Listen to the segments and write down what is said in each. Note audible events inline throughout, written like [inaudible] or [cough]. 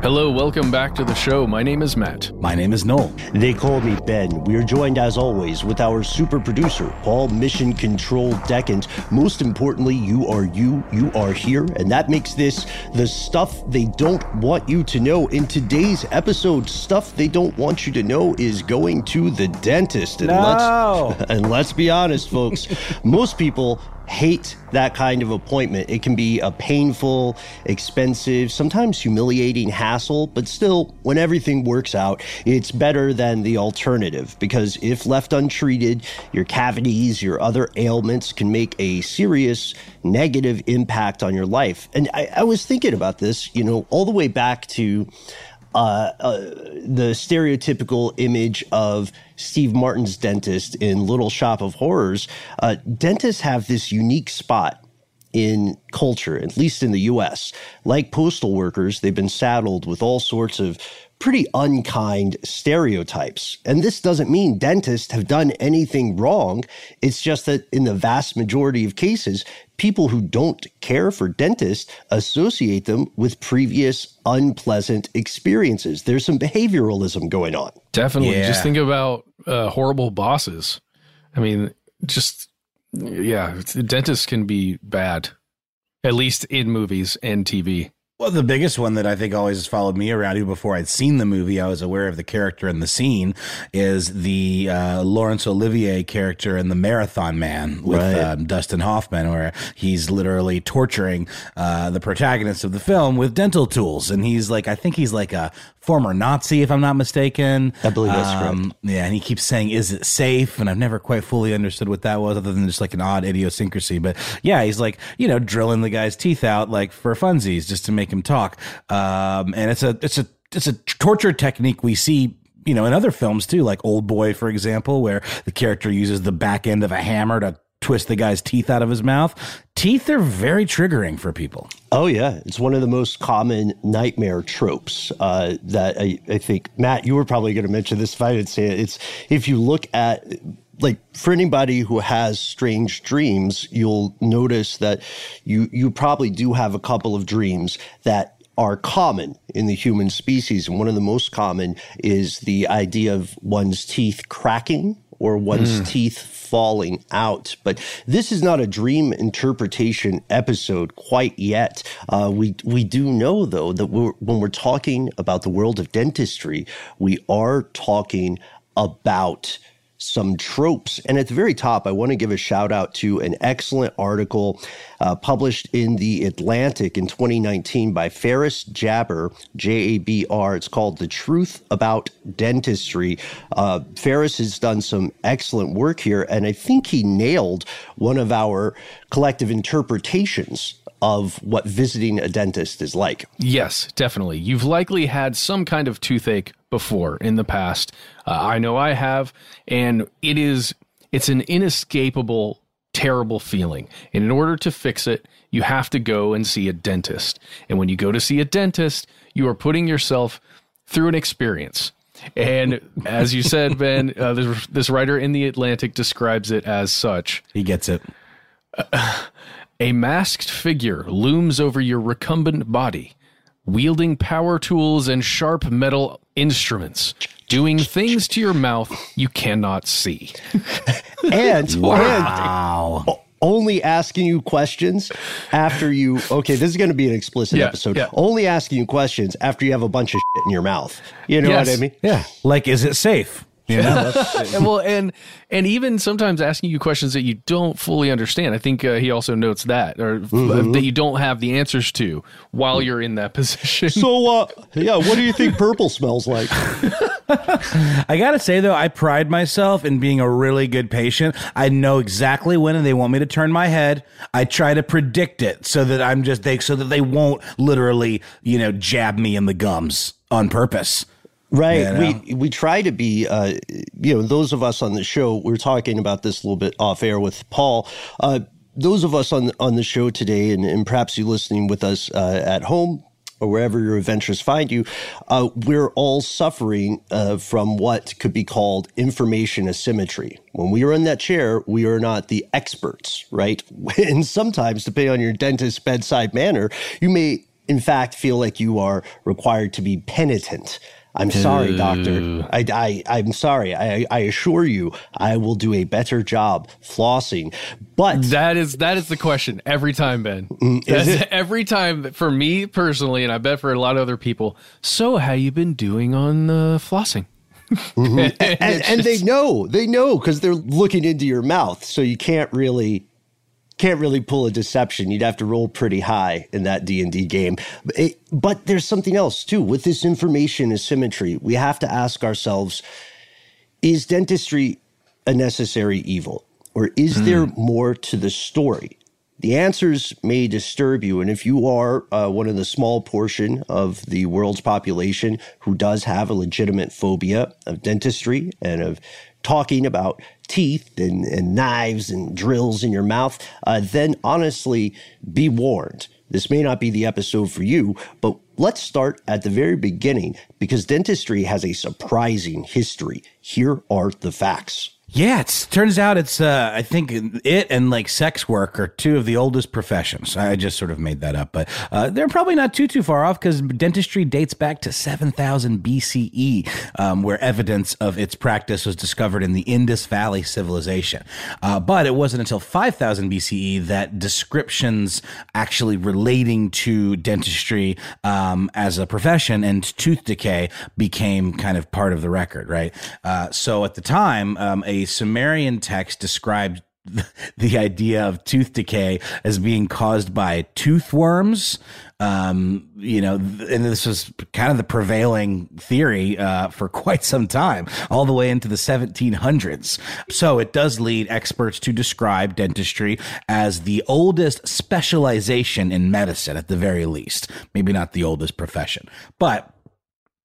Hello, welcome back to the show. My name is Matt. My name is Noel. They call me Ben. We are joined, as always, with our super producer, Paul Mission Control Decant. Most importantly, you are you, you are here, and that makes this the stuff they don't want you to know. In today's episode, stuff they don't want you to know is going to the dentist. And No. let's [laughs] and let's be honest, folks, [laughs] most people hate that kind of appointment. It can be a painful, expensive, sometimes humiliating hassle, but still, when everything works out, it's better than the alternative because if left untreated, your cavities, your other ailments can make a serious negative impact on your life. And I, I was thinking about this, you know, all the way back to uh, uh, the stereotypical image of Steve Martin's dentist in Little Shop of Horrors. Uh, dentists have this unique spot in culture, at least in the US. Like postal workers, they've been saddled with all sorts of pretty unkind stereotypes. And this doesn't mean dentists have done anything wrong. It's just that in the vast majority of cases, people who don't care for dentists associate them with previous unpleasant experiences. There's some behavioralism going on. Definitely. Yeah. Just think about uh, horrible bosses. I mean, just, yeah, dentists can be bad, at least in movies and TV. Well, the biggest one that I think always has followed me around, even before I'd seen the movie, I was aware of the character and the scene, is the uh, Laurence Olivier character in The Marathon Man with Right. um, Dustin Hoffman, where he's literally torturing uh, the protagonist of the film with dental tools. And he's like, I think he's like a former Nazi, if I'm not mistaken. I believe that's Um, Yeah, and he keeps saying, "Is it safe?" And I've never quite fully understood what that was, other than just like an odd idiosyncrasy. But yeah, he's like, you know, drilling the guy's teeth out like for funsies, just to make him talk. Um, and it's a it's a it's a torture technique we see. You know, in other films too, like Old Boy, for example, where the character uses the back end of a hammer to twist the guy's teeth out of his mouth. Teeth are very triggering for people. Oh yeah, it's one of the most common nightmare tropes uh, that I, I think Matt, you were probably going to mention this if I didn't say it. It's if you look at like for anybody who has strange dreams, you'll notice that you you probably do have a couple of dreams that are common in the human species, and one of the most common is the idea of one's teeth cracking or one's teeth falling out. But this is not a dream interpretation episode quite yet. Uh, we we do know though that we're, when we're talking about the world of dentistry, we are talking about some tropes. And at the very top, I want to give a shout out to an excellent article uh, published in The Atlantic in 2019 by Ferris Jabr, J A B R. It's called The Truth About Dentistry. Uh, Ferris has done some excellent work here, and I think he nailed one of our collective interpretations of what visiting a dentist is like. Yes, definitely. You've likely had some kind of toothache before in the past. Uh, I know I have, and it is it's an inescapable terrible feeling. And in order to fix it, you have to go and see a dentist. And when you go to see a dentist, you are putting yourself through an experience. And as you said, [laughs] Ben, uh, this, this writer in the Atlantic describes it as such. He gets it. [laughs] A masked figure looms over your recumbent body, wielding power tools and sharp metal instruments, doing things to your mouth you cannot see. [laughs] and [laughs] Wow. and only asking you questions after you okay this is going to be an explicit Yeah, episode yeah. only asking you questions after you have a bunch of shit in your mouth you know what i mean Yeah. Like, is it safe? You know? [laughs] and well, and and even sometimes asking you questions that you don't fully understand. I think uh, he also notes that, or uh, that you don't have the answers to while you're in that [laughs] position. so uh yeah what do you think purple smells like [laughs] I gotta say though, I pride myself in being a really good patient. I know exactly when they want me to turn my head. I try to predict it so that I'm just they so that they won't literally, you know, jab me in the gums on purpose. Right. You know? We we try to be, uh, you know, those of us on the show. We're talking about this a little bit off air with Paul. Uh, those of us on on the show today, and, and perhaps you listening with us uh, at home or wherever your adventures find you, uh, we're all suffering uh, from what could be called information asymmetry. When we are in that chair, we are not the experts, right? [laughs] And sometimes, depending on your dentist's bedside manner, you may, in fact, feel like you are required to be penitent. I'm sorry, doctor. I, I, I'm sorry. I, I assure you, I will do a better job flossing. But That is that is the question every time, Ben. it? [laughs] every time for me personally, and I bet for a lot of other people. So, how you been doing on uh, flossing? [laughs] and, and they know, they know because they're looking into your mouth. So you can't really, can't really pull a deception. You'd have to roll pretty high in that D and D game. But, it, but there's something else too with this information asymmetry. We have to ask ourselves: Is dentistry a necessary evil, or is there more to the story? The answers may disturb you. And if you are uh, one of the small portion of the world's population who does have a legitimate phobia of dentistry and of talking about teeth and, and knives and drills in your mouth, uh, then honestly, be warned. This may not be the episode for you, but let's start at the very beginning because dentistry has a surprising history. Here are the facts. Yeah, it turns out it's uh I think it and like sex work are two of the oldest professions. I just sort of made that up, but uh, they're probably not too too far off because dentistry dates back to 7000 BCE, um, where evidence of its practice was discovered in the Indus Valley civilization. Uh, but it wasn't until 5000 BCE that descriptions actually relating to dentistry um, as a profession and tooth decay became kind of part of the record, right? Uh, so at the time, um, a Sumerian text described [laughs] the idea of tooth decay as being caused by tooth worms. Um, you know, and this was kind of the prevailing theory uh, for [laughs] quite some time, all the way into the 1700s. So it does lead experts to describe dentistry as the oldest specialization in medicine, at the very least. Maybe not the oldest profession, but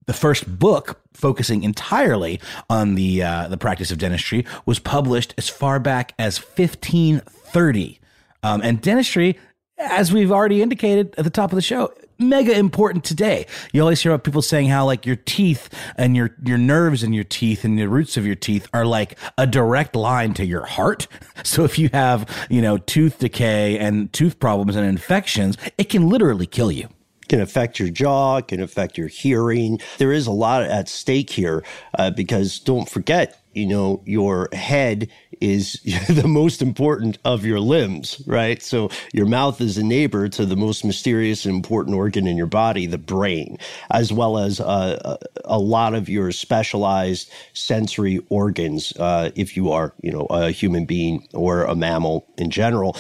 the first book focusing entirely on the uh, the practice of dentistry was published as far back as 1530 um, and dentistry as we've already indicated at the top of the show mega important today. You always hear about people saying how like your teeth and your your nerves in your teeth and the roots of your teeth are like a direct line to your heart. [laughs] So if you have you know tooth decay and tooth problems and infections it can literally kill you can affect your jaw, can affect your hearing. There is a lot at stake here uh, because don't forget, you know, your head is [laughs] the most important of your limbs, right? So your mouth is a neighbor to the most mysterious and important organ in your body, the brain, as well as uh, a lot of your specialized sensory organs, uh, if you are, you know, a human being or a mammal in general.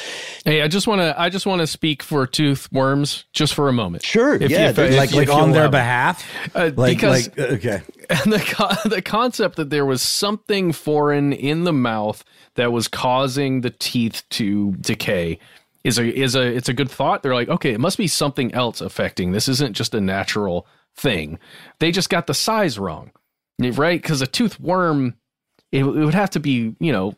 Hey, I just want to I just want to speak for tooth worms just for a moment. Sure, if yeah, you, if, like if like you on their behalf. Uh, like because like okay. And the [laughs] the concept that there was something foreign in the mouth that was causing the teeth to decay is a is a it's a good thought. They're like, okay, it must be something else affecting. This isn't just a natural thing. They just got the size wrong, right? Because a tooth worm, it, would have to be you know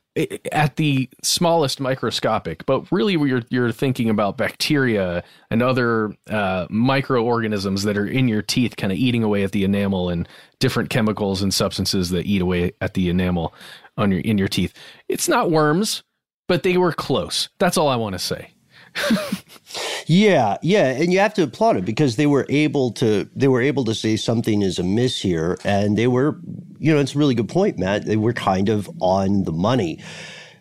at the smallest microscopic. But really, you're you're thinking about bacteria and other uh, microorganisms that are in your teeth, kind of eating away at the enamel and different chemicals and substances that eat away at the enamel on your in your teeth. It's not worms, but they were close. That's all I want to say. [laughs] Yeah, yeah, and you have to applaud it because they were able to they were able to say something is amiss here, and they were, you know, it's a really good point, Matt. They were kind of on the money.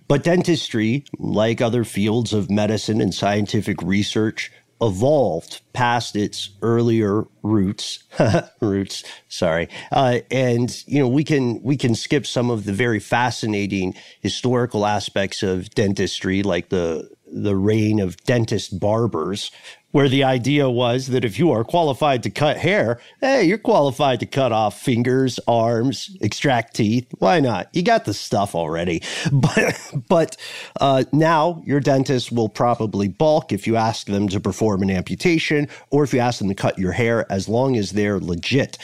But dentistry, like other fields of medicine and scientific research, evolved past its earlier roots [laughs] roots sorry uh, and you know we can we can skip some of the very fascinating historical aspects of dentistry like the the reign of dentist barbers where the idea was that if you are qualified to cut hair hey you're qualified to cut off fingers arms extract teeth why not you got the stuff already [laughs] but but uh, now your dentist will probably balk if you ask them to perform an amputation or if you ask them to cut your hair as long as they're legit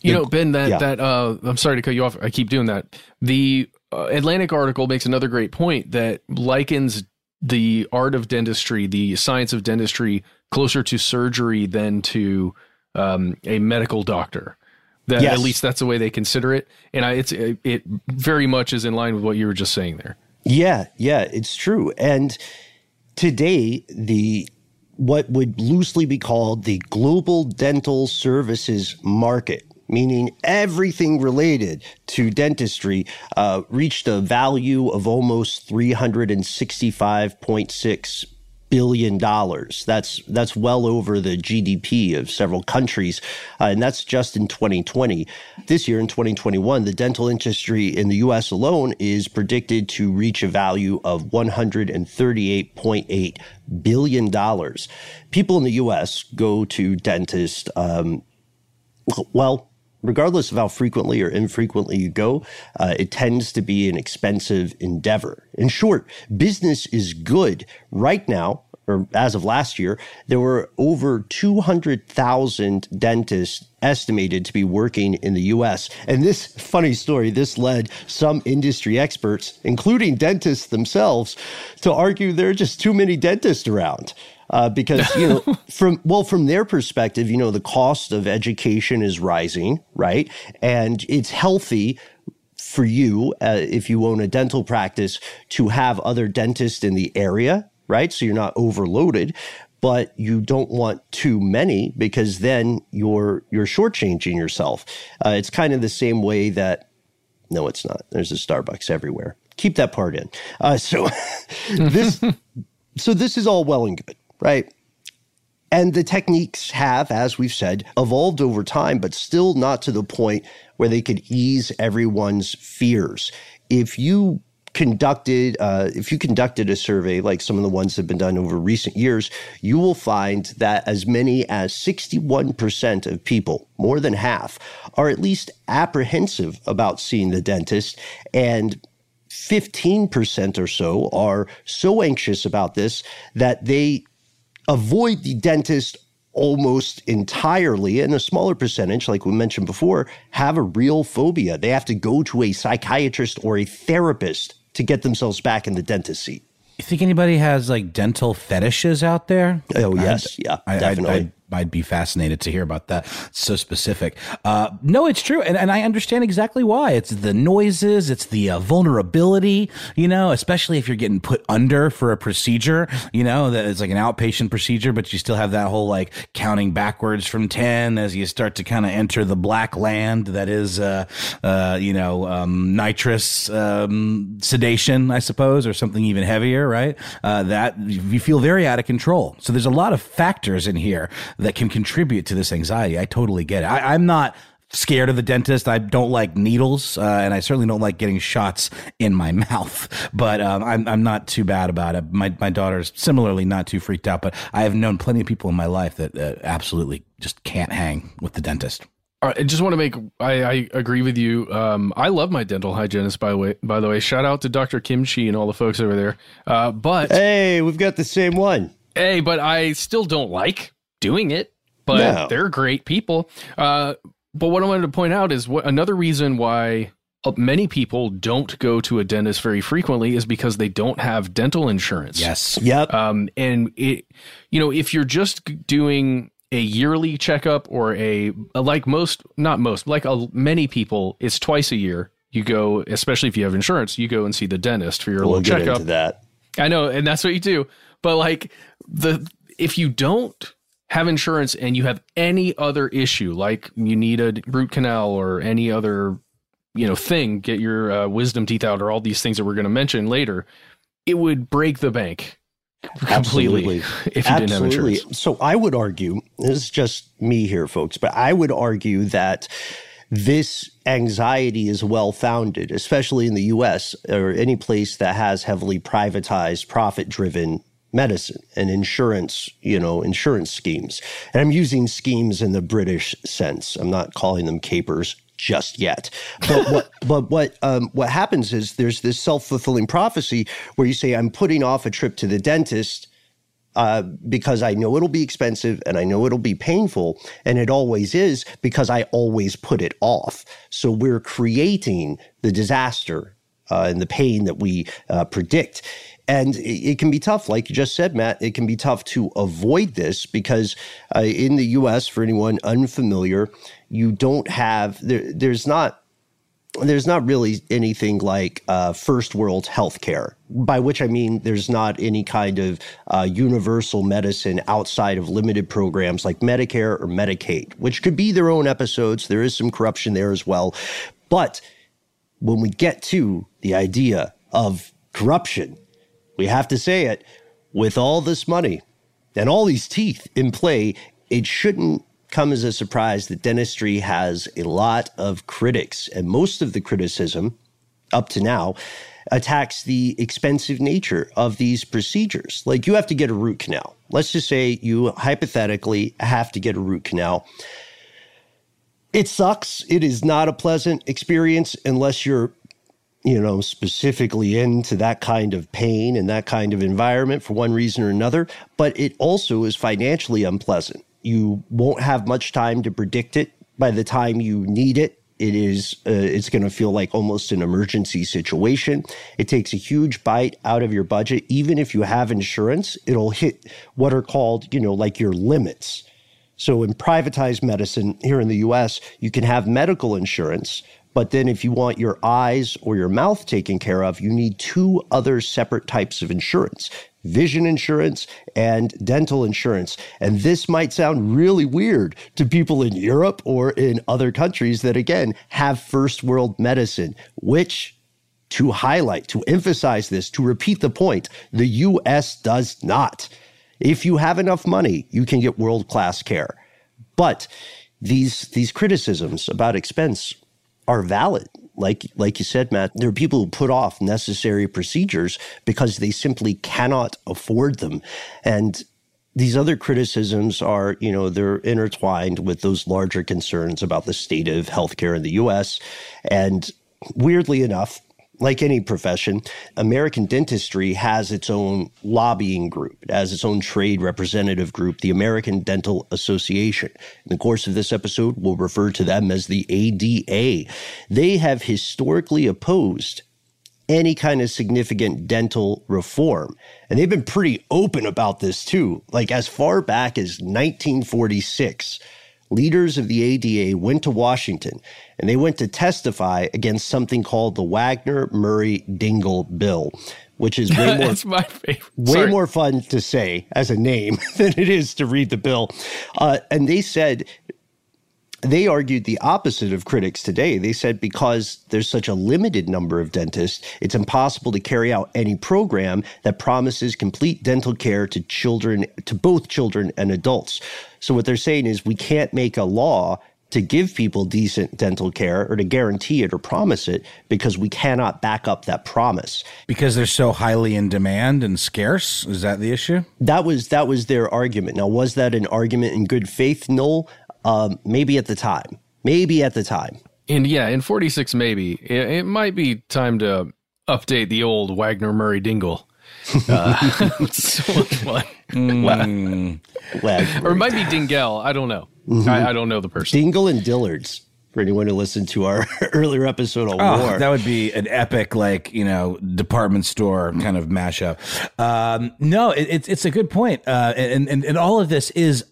You know, Ben, that yeah. that uh, I'm sorry to cut you off. I keep doing that. The uh, Atlantic article makes another great point that likens the art of dentistry, the science of dentistry, closer to surgery than to um, a medical doctor. That Yes. at least that's the way they consider it, and I, it's it, it very much is in line with what you were just saying there. Yeah, yeah, it's true. And today, the what would loosely be called the global dental services market, meaning everything related to dentistry, uh, reached a value of almost three hundred and sixty-five point six billion dollars. That's that's well over the GDP of several countries, uh, and that's just in 2020. This year in 2021, the dental industry in the U.S. alone is predicted to reach a value of 138.8 billion dollars. People in the U.S. go to dentists. Um, well, regardless of how frequently or infrequently you go, uh, it tends to be an expensive endeavor. In short, business is good. Right now, or as of last year, there were over 200,000 dentists estimated to be working in the US. And this [laughs] funny story, this led some industry experts, including dentists themselves, to argue there are just too many dentists around uh, because you know [laughs] from well from their perspective you know the cost of education is rising right? And it's healthy for you uh, if you own a dental practice to have other dentists in the area right? So you're not overloaded but you don't want too many because then you're you're shortchanging yourself. Uh, it's kind of the same way that no it's not. There's a starbucks everywhere. Keep that part in. Uh, so [laughs] this [laughs] so this is all well and good right? And the techniques have, as we've said, evolved over time, but still not to the point where they could ease everyone's fears. If you conducted uh, if you conducted a survey like some of the ones that have been done over recent years you will find that as many as 61% of people more than half are at least apprehensive about seeing the dentist and 15% or so are so anxious about this that they avoid the dentist almost entirely and a smaller percentage like we mentioned before have a real phobia they have to go to a psychiatrist or a therapist to get themselves back in the dentist seat You think anybody has like dental fetishes out there? Oh, yes. Yeah, I, definitely. I, I'd be fascinated to hear about that. It's so specific. Uh, no, it's true, and and I understand exactly why. It's the noises, it's the uh, vulnerability. You know, especially if you're getting put under for a procedure. You know, that it's like an outpatient procedure, but you still have that whole like counting backwards from ten as you start to kind of enter the black land that is, uh, uh, you know, um, nitrous um, sedation, I suppose, or something even heavier. Right? Uh, that you feel very out of control. So there's a lot of factors in here that can contribute to this anxiety. I totally get it. I, I'm not scared of the dentist. I don't like needles, uh, and I certainly don't like getting shots in my [laughs] mouth. But um, I'm I'm not too bad about it. My my daughter's similarly not too freaked out. But I have known plenty of people in my life that uh, absolutely just can't hang with the dentist. I just want to make I, I agree with you. Um, I love my dental hygienist by the way. By the way, shout out to Dr. Kimchi and all the folks over there. Uh, but hey, we've got the same one. Hey, but I still don't like doing it. But No. they're great people. Uh, but what I wanted to point out is what another reason why uh, many people don't go to a dentist very frequently is because they don't have dental insurance. Yes. Yep. Um, and it, you know, if you're just doing a yearly checkup or a like most, not most, like a, many people, it's twice a year. You go, especially if you have insurance, you go and see the dentist for your We'll little get checkup. into that. I know, and that's what you do. But like the if you don't have insurance and you have any other issue, like you need a root canal or any other you know thing, get your uh, wisdom teeth out or all these things that we're going to mention later, it would break the bank completely Absolutely. [laughs] if you didn't have Absolutely. insurance. So I would argue, this is just me here, folks, but I would argue that this anxiety is well founded, especially in the US or any place that has heavily privatized, profit driven medicine and insurance, you know, insurance schemes. And I'm using schemes in the British sense. I'm not calling them capers just yet. But what [laughs] but what um, what happens is there's this self-fulfilling prophecy where you say I'm putting off a trip to the dentist uh, because I know it'll be expensive and I know it'll be painful, and it always is because I always put it off. So we're creating the disaster uh, and the pain that we uh, predict. And it, can be tough, like you just said, Matt. It can be tough to avoid this because uh, in the U.S., for anyone unfamiliar, you don't have there. There's not there's not really anything like uh, first world healthcare, by which I mean there's not any kind of uh, universal medicine outside of limited programs like Medicare or Medicaid, which could be their own episodes. There is some corruption there as well. But when we get to the idea of corruption, we have to say it with all this money and all these teeth in play, it shouldn't come as a surprise that dentistry has a lot of critics. And most of the criticism up to now attacks the expensive nature of these procedures. Like you have to get a root canal. Let's just say you hypothetically have to get a root canal. It sucks. It is not a pleasant experience unless you're you know, specifically into that kind of pain and that kind of environment for one reason or another, but it also is financially unpleasant. You won't have much time to predict it by the time you need it. It is, uh, it's going to feel like almost an emergency situation. It takes a huge bite out of your budget. Even if you have insurance, it'll hit what are called, you know, like your limits. So in privatized medicine here in the US, you can have medical insurance, but then if you want your eyes or your mouth taken care of, you need two other separate types of insurance vision insurance and dental insurance. And this might sound really weird to people in Europe or in other countries that, again, have first world medicine, which to highlight, to emphasize this, to repeat the point, the US does not. If you have enough money, you can get world class care. But these these criticisms about expense are valid. Like like you said, Matt, there are people who put off necessary procedures because they simply cannot afford them. And these other criticisms are, you know, they're intertwined with those larger concerns about the state of healthcare in the US. And weirdly enough, like any profession, American dentistry has its own lobbying group. It has its own trade representative group, the American Dental Association. In the course of this episode, we'll refer to them as the ADA. They have historically opposed any kind of significant dental reform. And they've been pretty open about this too. Like as far back as 1946, leaders of the ADA went to Washington and they went to testify against something called the Wagner Murray Dingell Bill, which is way [laughs] more, way Sorry. more fun to say as a name [laughs] than it is to read the bill. Uh, and they said, they argued the opposite of critics today. They said because there's such a limited number of dentists, it's impossible to carry out any program that promises complete dental care to children, to both children and adults. So what they're saying is we can't make a law to give people decent dental care or to guarantee it or promise it because we cannot back up that promise. Because they're so highly in demand and scarce? Is that the issue? That was that was their argument. Now, was that an argument in good faith? Noel, um, maybe at the time. Maybe at the time. And yeah, in 46, maybe it, it might be time to update the old Wagner Murray Dingell. Uh, [laughs] it's so much fun. Mm. or it might be Dingle. I don't know. Mhm. I, I don't know the person. Dingle and Dillards. For anyone who listened to our [laughs] earlier episode on Oh, war, that would be an epic, like you know, department store kind of mashup. Um, no, it, it's it's a good point, uh, and, and and all of this is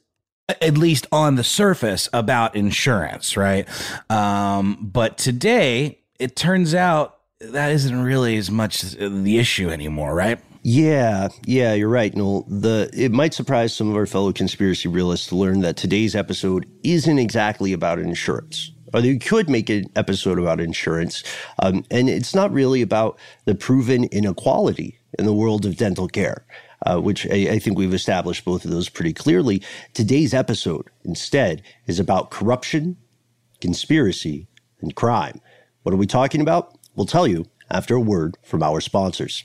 at least on the surface about insurance, right? Um, but today, it turns out that isn't really as much the issue anymore, right? Yeah, yeah, you're right. Noel. The it might surprise some of our fellow conspiracy realists to learn that today's episode isn't exactly about insurance. Or you could make an episode about insurance, um, and it's not really about the proven inequality in the world of dental care, uh, which I, I think we've established both of those pretty clearly. Today's episode, instead, is about corruption, conspiracy, and crime. What are we talking about? We'll tell you after a word from our sponsors.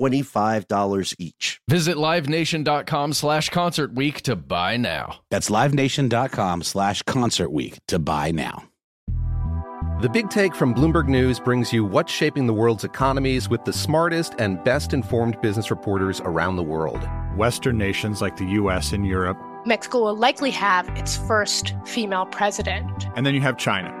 $25 each. Visit livenation.com slash concert week to buy now. That's livenation.com slash concert week to buy now. The Big Take from Bloomberg News brings you what's shaping the world's economies with the smartest and best informed business reporters around the world. Western nations like the US and Europe. Mexico will likely have its first female president. And then you have China.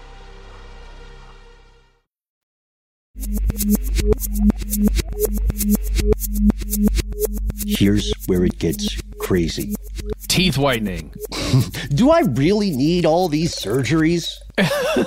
Here's where it gets crazy. Teeth whitening. [laughs] Do I really need all these surgeries? [laughs]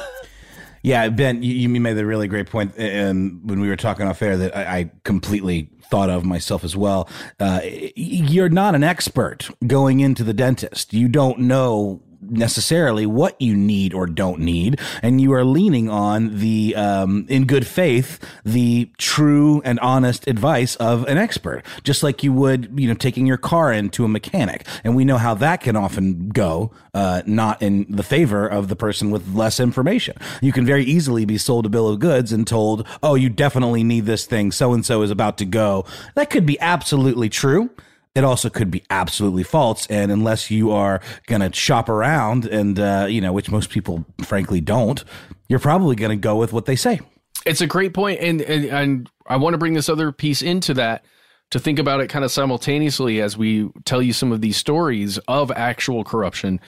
Yeah, Ben, you, you made a really great point um, when we were talking off air that I, I completely thought of myself as well. Uh, you're not an expert going into the dentist. You don't know necessarily what you need or don't need, and you are leaning on the, um, in good faith, the true and honest advice of an expert, just like you would, you know, taking your car into a mechanic. And we know how that can often go, uh, not in the favor of the person with less information. You can very easily be sold a bill of goods and told, oh, you definitely need this thing. So and so is about to go. That could be absolutely true it also could be absolutely false. And unless you are going to shop around and, uh, you know, which most people frankly don't, you're probably going to go with what they say. It's a great point, and, and and I want to bring this other piece into that to think about it kind of simultaneously as we tell you some of these stories of actual corruption.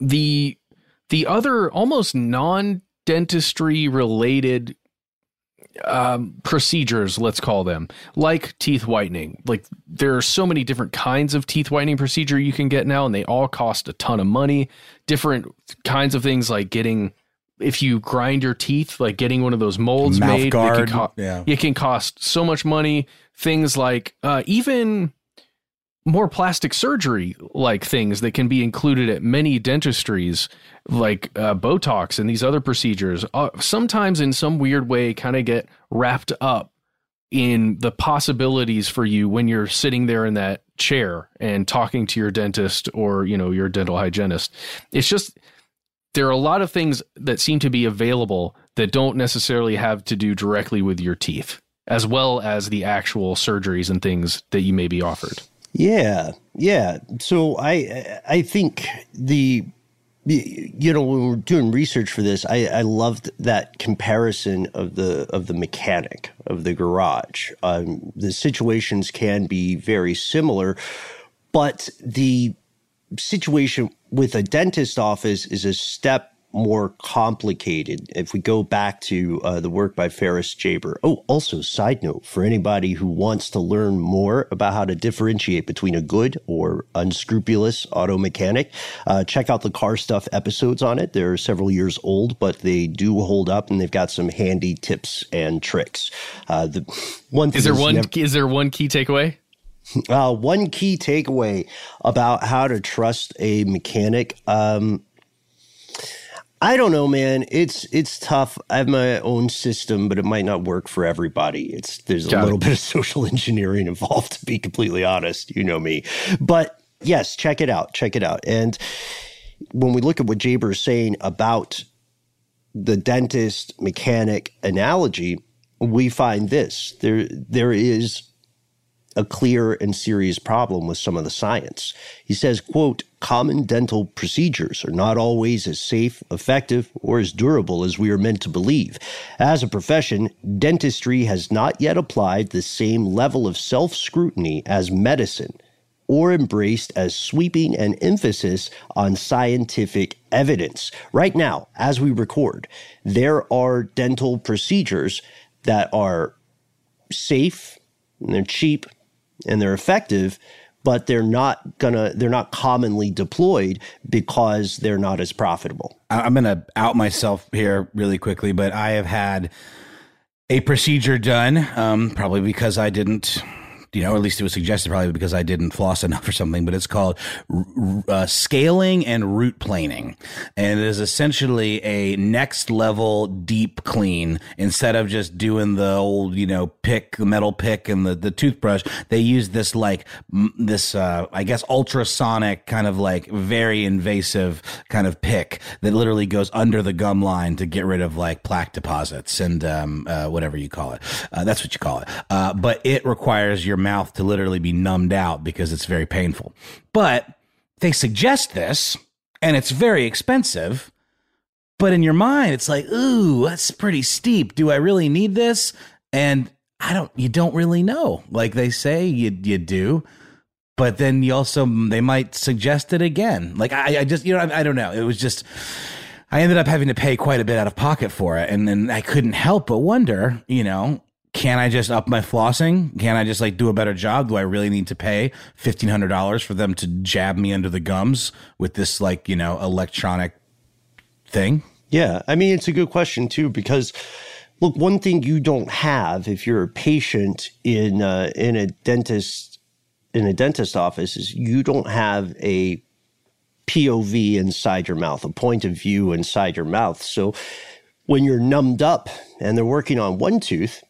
The the other almost non dentistry related um, procedures, let's call them, like teeth whitening. Like there are so many different kinds of teeth whitening procedure you can get now, and they all cost a ton of money. Different kinds of things like getting if you grind your teeth, like getting one of those molds Mouth made, guard, it can, co- yeah. it can cost so much money. Things like uh, even more plastic surgery like things that can be included at many dentistries like uh, botox and these other procedures uh, sometimes in some weird way kind of get wrapped up in the possibilities for you when you're sitting there in that chair and talking to your dentist or you know your dental hygienist. It's just there are a lot of things that seem to be available that don't necessarily have to do directly with your teeth as well as the actual surgeries and things that you may be offered Yeah, yeah. So I I think the you know when we're doing research for this, I, I loved that comparison of the of the mechanic of the garage. Um, the situations can be very similar, but the situation with a dentist office is a step more complicated. If we go back to uh, the work by Ferris Jabr. Oh, also, side note for anybody who wants to learn more about how to differentiate between a good or unscrupulous auto mechanic, uh, check out the car stuff episodes on it. They're several years old, but they do hold up, and they've got some handy tips and tricks. Uh, the one thing is there one never- is there one key takeaway uh, one key takeaway about how to trust a mechanic. Um, I don't know, man. It's it's tough. I have my own system, but it might not work for everybody. It's there's a Got little it. [laughs] bit of social engineering involved, to be completely honest. You know me, but yes, check it out. Check it out. And when we look at what Jabr is saying about the dentist mechanic analogy, we find this: there there is a clear and serious problem with some of the science. He says, quote, common dental procedures are not always as safe, effective, or as durable as we are meant to believe. As a profession, dentistry has not yet applied the same level of self scrutiny as medicine or embraced as sweeping an emphasis on scientific evidence. Right now, as we record, there are dental procedures that are safe and they're cheap and they're effective but they're not gonna they're not commonly deployed because they're not as profitable. I'm to out myself here really quickly, but I have had a procedure done, um, probably because I didn't you know, or at least it was suggested probably because I didn't floss [laughs] enough or something, but it's called uh, scaling and root planing. And it is essentially a next level deep clean. Instead of just doing the old, you know, pick, the metal pick and the, the toothbrush, they use this like, this, uh, I guess, ultrasonic kind of like very invasive kind of pick that literally goes under the gum line to get rid of like plaque deposits and, um, uh, whatever you call it. Uh, that's what you call it. Uh, but it requires your mouth to literally be numbed out because it's very painful. But they suggest this and it's very expensive. But in your mind, it's like, ooh, that's pretty steep. Do I really need this? And I don't, you don't really know. Like they say you, you do. But then you also, they might suggest it again. Like I, I just, you know, I, I don't know. It was just, I ended up having to pay quite a bit out of pocket for it. And then I couldn't help but wonder, you know, can I just up my flossing? Can I just like do a better job? Do I really need to pay fifteen hundred dollars for them to jab me under the gums with this like you know electronic thing? Yeah, I mean it's a good question too because look, one thing you don't have if you're a patient in uh, in a dentist in a dentist office is you don't have a POV inside your mouth, a point of view inside your mouth. So when you're numbed up and they're working on one tooth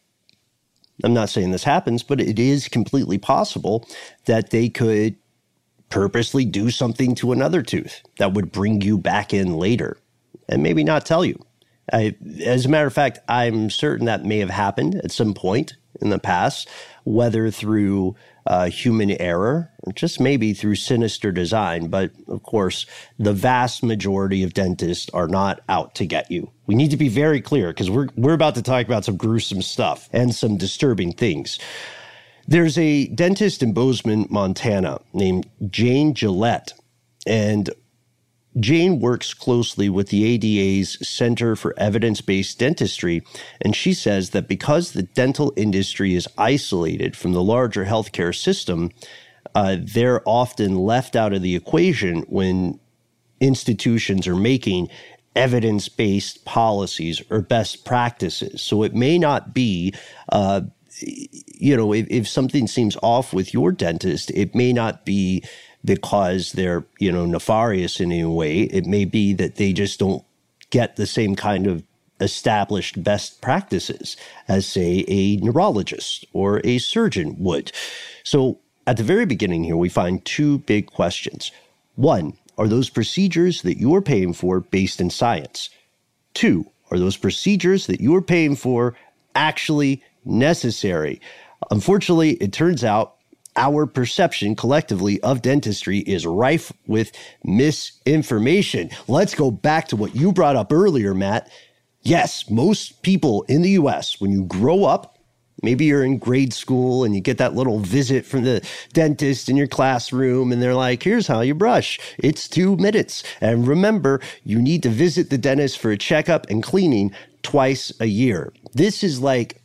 I'm not saying this happens, but it is completely possible that they could purposely do something to another tooth that would bring you back in later and maybe not tell you. I, as a matter of fact, I'm certain that may have happened at some point in the past, whether through uh, human error just maybe through sinister design. But of course, the vast majority of dentists are not out to get you. We need to be very clear because we're, we're about to talk about some gruesome stuff and some disturbing things. There's a dentist in Bozeman, Montana named Jane Gillette. And Jane works closely with the ADA's Center for Evidence Based Dentistry, and she says that because the dental industry is isolated from the larger healthcare system, uh, they're often left out of the equation when institutions are making evidence based policies or best practices. So it may not be. Uh, you know, if, if something seems off with your dentist, it may not be because they're, you know, nefarious in any way. It may be that they just don't get the same kind of established best practices as, say, a neurologist or a surgeon would. So at the very beginning here, we find two big questions. One, are those procedures that you're paying for based in science? Two, are those procedures that you're paying for actually necessary? Unfortunately, it turns out our perception collectively of dentistry is rife with misinformation. Let's go back to what you brought up earlier, Matt. Yes, most people in the US, when you grow up, maybe you're in grade school and you get that little visit from the dentist in your classroom and they're like, here's how you brush. It's two minutes. And remember, you need to visit the dentist for a checkup and cleaning twice a year. This is like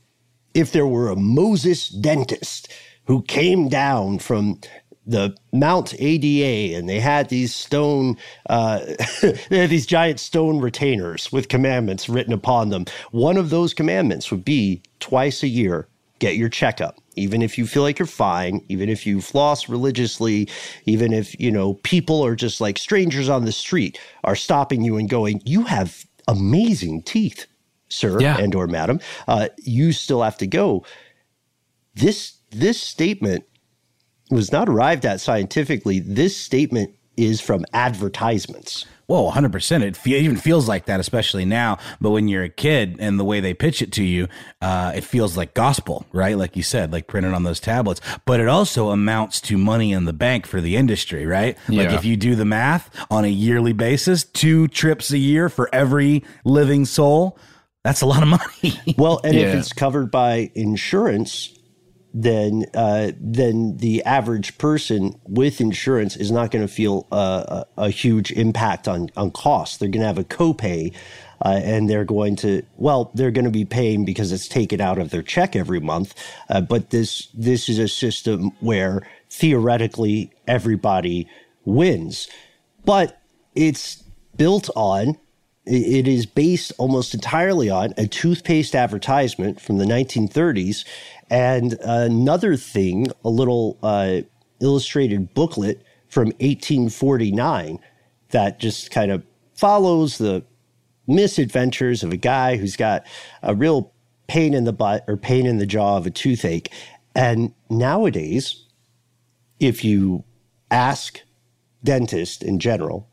if there were a Moses dentist who came down from the Mount ADA, and they had these stone, uh, [laughs] they had these giant stone retainers with commandments written upon them. One of those commandments would be twice a year, get your checkup. Even if you feel like you're fine, even if you floss religiously, even if, you know, people are just like strangers on the street are stopping you and going, you have amazing teeth, sir yeah. and or madam. Uh, you still have to go. This this statement was not arrived at scientifically. This statement is from advertisements. Whoa, 100%. It fe- even feels like that, especially now. But when you're a kid and the way they pitch it to you, uh, it feels like gospel, right? Like you said, like printed on those tablets. But it also amounts to money in the bank for the industry, right? Yeah. Like if you do the math on a yearly basis, two trips a year for every living soul, that's a lot of money. [laughs] well, and yeah. if it's covered by insurance, then uh, then the average person with insurance is not going to feel a, a, huge impact on on costs. They're going to have a copay, uh, and they're going to well, they're going to be paying because it's taken out of their check every month. Uh, but this this is a system where theoretically everybody wins, but it's built on It is based almost entirely on a toothpaste advertisement from the 1930s and another thing, a little uh, illustrated booklet from 1849 that just kind of follows the misadventures of a guy who's got a real pain in the butt or pain in the jaw of a toothache. And nowadays, if you ask dentists in general,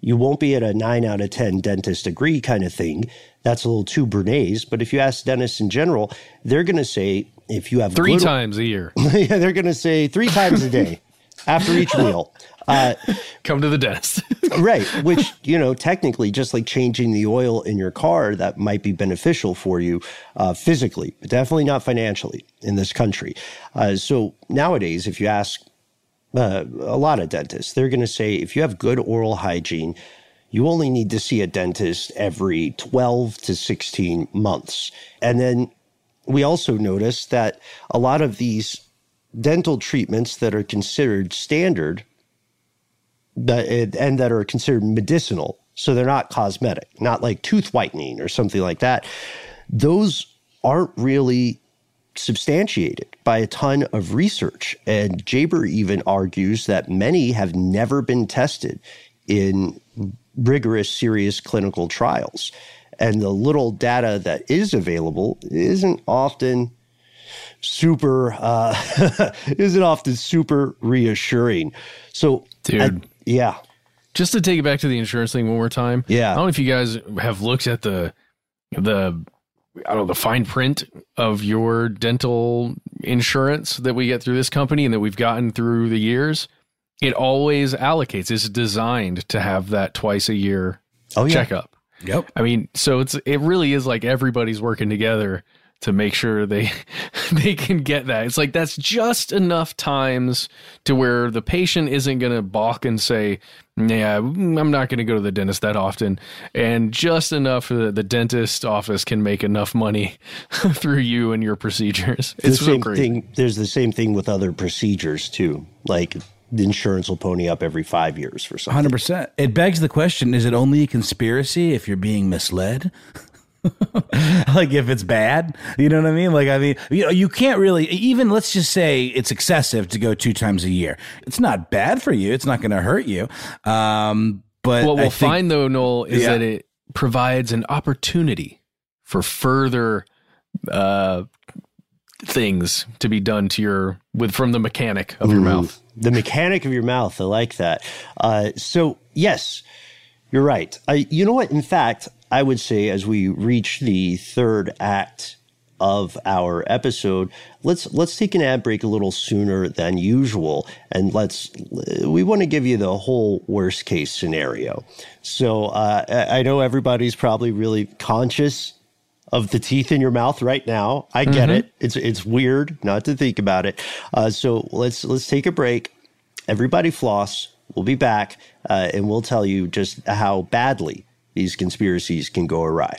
you won't be at a nine out of 10 dentist agree kind of thing. That's a little too Bernays. But if you ask dentists in general, they're going to say, if you have three times a year, [laughs] yeah, they're going to say three times a day [laughs] after each meal. Uh, Come to the dentist. [laughs] right. Which, you know, technically, just like changing the oil in your car, that might be beneficial for you uh, physically, but definitely not financially in this country. Uh, so nowadays, if you ask uh, a lot of dentists, they're going to say if you have good oral hygiene, you only need to see a dentist every 12 to 16 months. And then we also notice that a lot of these dental treatments that are considered standard that, and that are considered medicinal, so they're not cosmetic, not like tooth whitening or something like that, those aren't really substantiated by a ton of research. And Jabr even argues that many have never been tested in rigorous, serious clinical trials. And the little data that is available isn't often super uh, [laughs] isn't often super reassuring. So, dude, I, yeah. Just to take it back to the insurance thing one more time. Yeah. I don't know if you guys have looked at the the I don't know the fine print of your dental insurance that we get through this company and that we've gotten through the years. It always allocates. It's designed to have that twice a year oh, yeah. checkup. Yep. I mean, so it's it really is like everybody's working together to make sure they [laughs] they can get that. It's like that's just enough times to where the patient isn't going to balk and say, "Yeah, mm, I'm not going to go to the dentist that often," and just enough that the dentist office can make enough money [laughs] through you and your procedures. The It's so same great. thing. There's the same thing with other procedures too. Like the insurance will pony up every five years for something. Hundred percent. It begs the question: Is it only a conspiracy if you're being misled? [laughs] like if it's bad, you know what I mean? Like I mean, you know, you can't really even let's just say it's excessive to go two times a year. It's not bad for you. It's not going to hurt you. Um, but what we'll think- find though, Noel, is Yeah. that it provides an opportunity for further uh, things to be done to your with from the mechanic of your mouth. The mechanic of your mouth. I like that. Uh, so yes, you're right. You know what? In fact, I would say as we reach the third act of our episode, let's let's take an ad break a little sooner than usual, and let's we want to give you the whole worst case scenario. So uh, I know everybody's probably really conscious of the teeth in your mouth right now. I get Mhm. it. It's it's weird not to think about it. Uh, so let's let's take a break. Everybody floss. We'll be back, uh, and we'll tell you just how badly these conspiracies can go awry.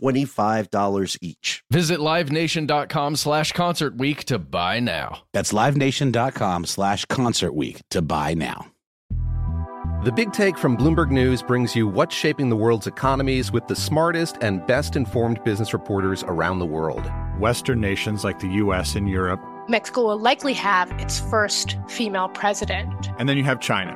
$25 each. Visit livenation.com slash concert week to buy now. That's livenation.com slash concert week to buy now. The Big Take from Bloomberg News brings you what's shaping the world's economies with the smartest and best informed business reporters around the world. Western nations like the US and Europe. Mexico will likely have its first female president. And then you have China.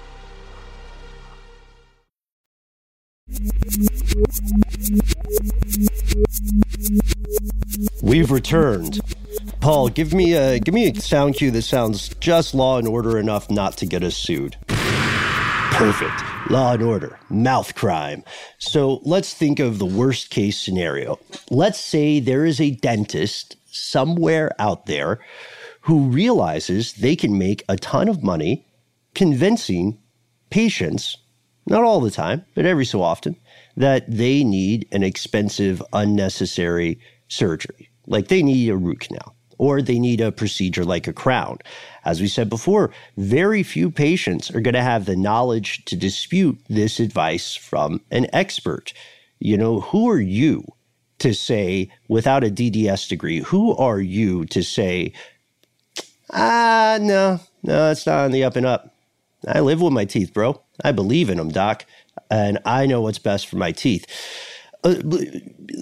We've returned. Paul, give me a give me a sound cue that sounds just law and order enough not to get us sued. Perfect. Law and order, mouth crime. So let's think of the worst case scenario. Let's say there is a dentist somewhere out there who realizes they can make a ton of money convincing patients, not all the time, but every so often, that they need an expensive, unnecessary surgery. Like they need a root canal or they need a procedure like a crown. As we said before, very few patients are going to have the knowledge to dispute this advice from an expert. You know, who are you to say, without a DDS degree, who are you to say, ah, no, no, it's not on the up and up. I live with my teeth, bro. I believe in them, doc, and I know what's best for my teeth. Uh,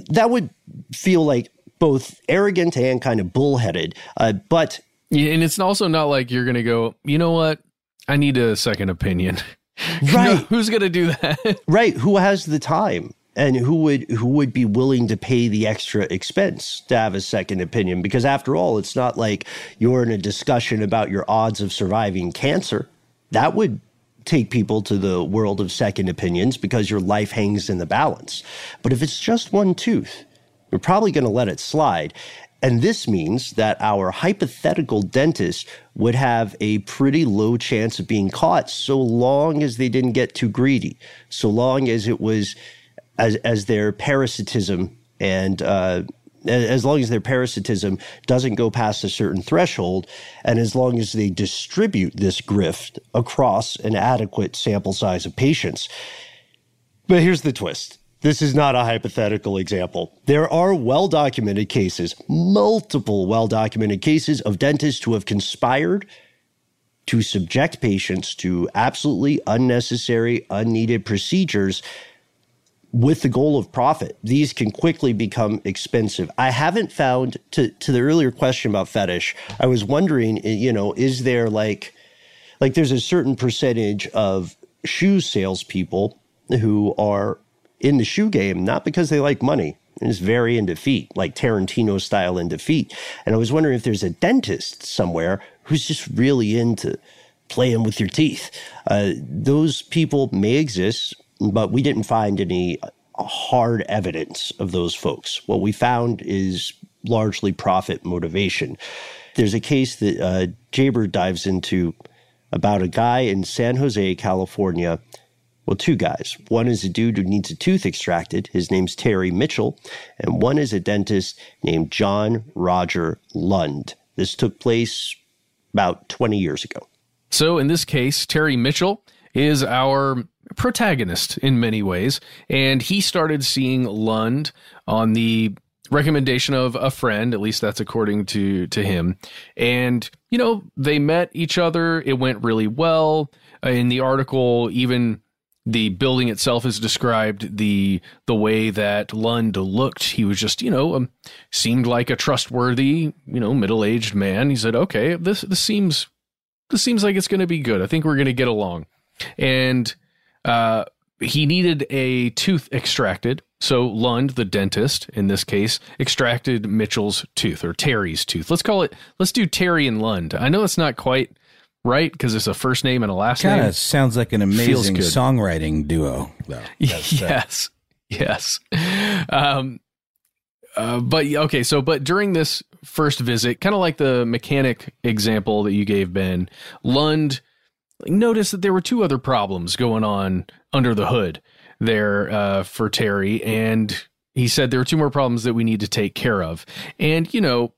that would feel like both arrogant and kind of bullheaded. Uh, but yeah, and it's also not like you're going to go, you know what? I need a second opinion. [laughs] Right. who's going to do that? [laughs] right. Who has the time? And who would who would be willing to pay the extra expense to have a second opinion? Because after all, it's not like you're in a discussion about your odds of surviving cancer. That would take people to the world of second opinions because your life hangs in the balance. But if it's just one tooth, we're probably going to let it slide. And this means that our hypothetical dentist would have a pretty low chance of being caught so long as they didn't get too greedy, so long as it was as, as their parasitism and uh, as long as their parasitism doesn't go past a certain threshold, and as long as they distribute this grift across an adequate sample size of patients. But here's the twist this is not a hypothetical example. There are well documented cases, multiple well documented cases of dentists who have conspired to subject patients to absolutely unnecessary, unneeded procedures with the goal of profit. These can quickly become expensive. I haven't found, to, to the earlier question about fetish, I was wondering, you know, is there like, like there's a certain percentage of shoe salespeople who are in the shoe game, not because they like money. and It's very in defeat, like Tarantino style in defeat. And I was wondering if there's a dentist somewhere who's just really into playing with your teeth. Uh, those people may exist, but we didn't find any hard evidence of those folks. What we found is largely profit motivation. There's a case that uh, Jabr dives into about a guy in San Jose, California. Well, two guys. One is a dude who needs a tooth extracted. His name's Terry Mitchell. And one is a dentist named John Roger Lund. This took place about 20 years ago. So, in this case, Terry Mitchell is our protagonist in many ways. And he started seeing Lund on the recommendation of a friend at least that's according to to him and you know they met each other it went really well uh, in the article even the building itself is described the the way that Lund looked. He was just, you know, um, seemed like a trustworthy, you know, middle aged man. He said, "Okay, this this seems this seems like it's going to be good. I think we're going to get along." And uh, he needed a tooth extracted. So Lund, the dentist in this case, extracted Mitchell's tooth or Terry's tooth. Let's call it. Let's do Terry and Lund. I know it's not quite right because it's a first name and a last Kind name. of sounds like an amazing songwriting duo, though. [laughs] yes, yes. Um, uh, but okay, so but during this first visit, kind of like the mechanic example that you gave, Ben, Lund noticed that there were two other problems going on under the hood there uh, for Terry, and he said there are two more problems that we need to take care of. And you know,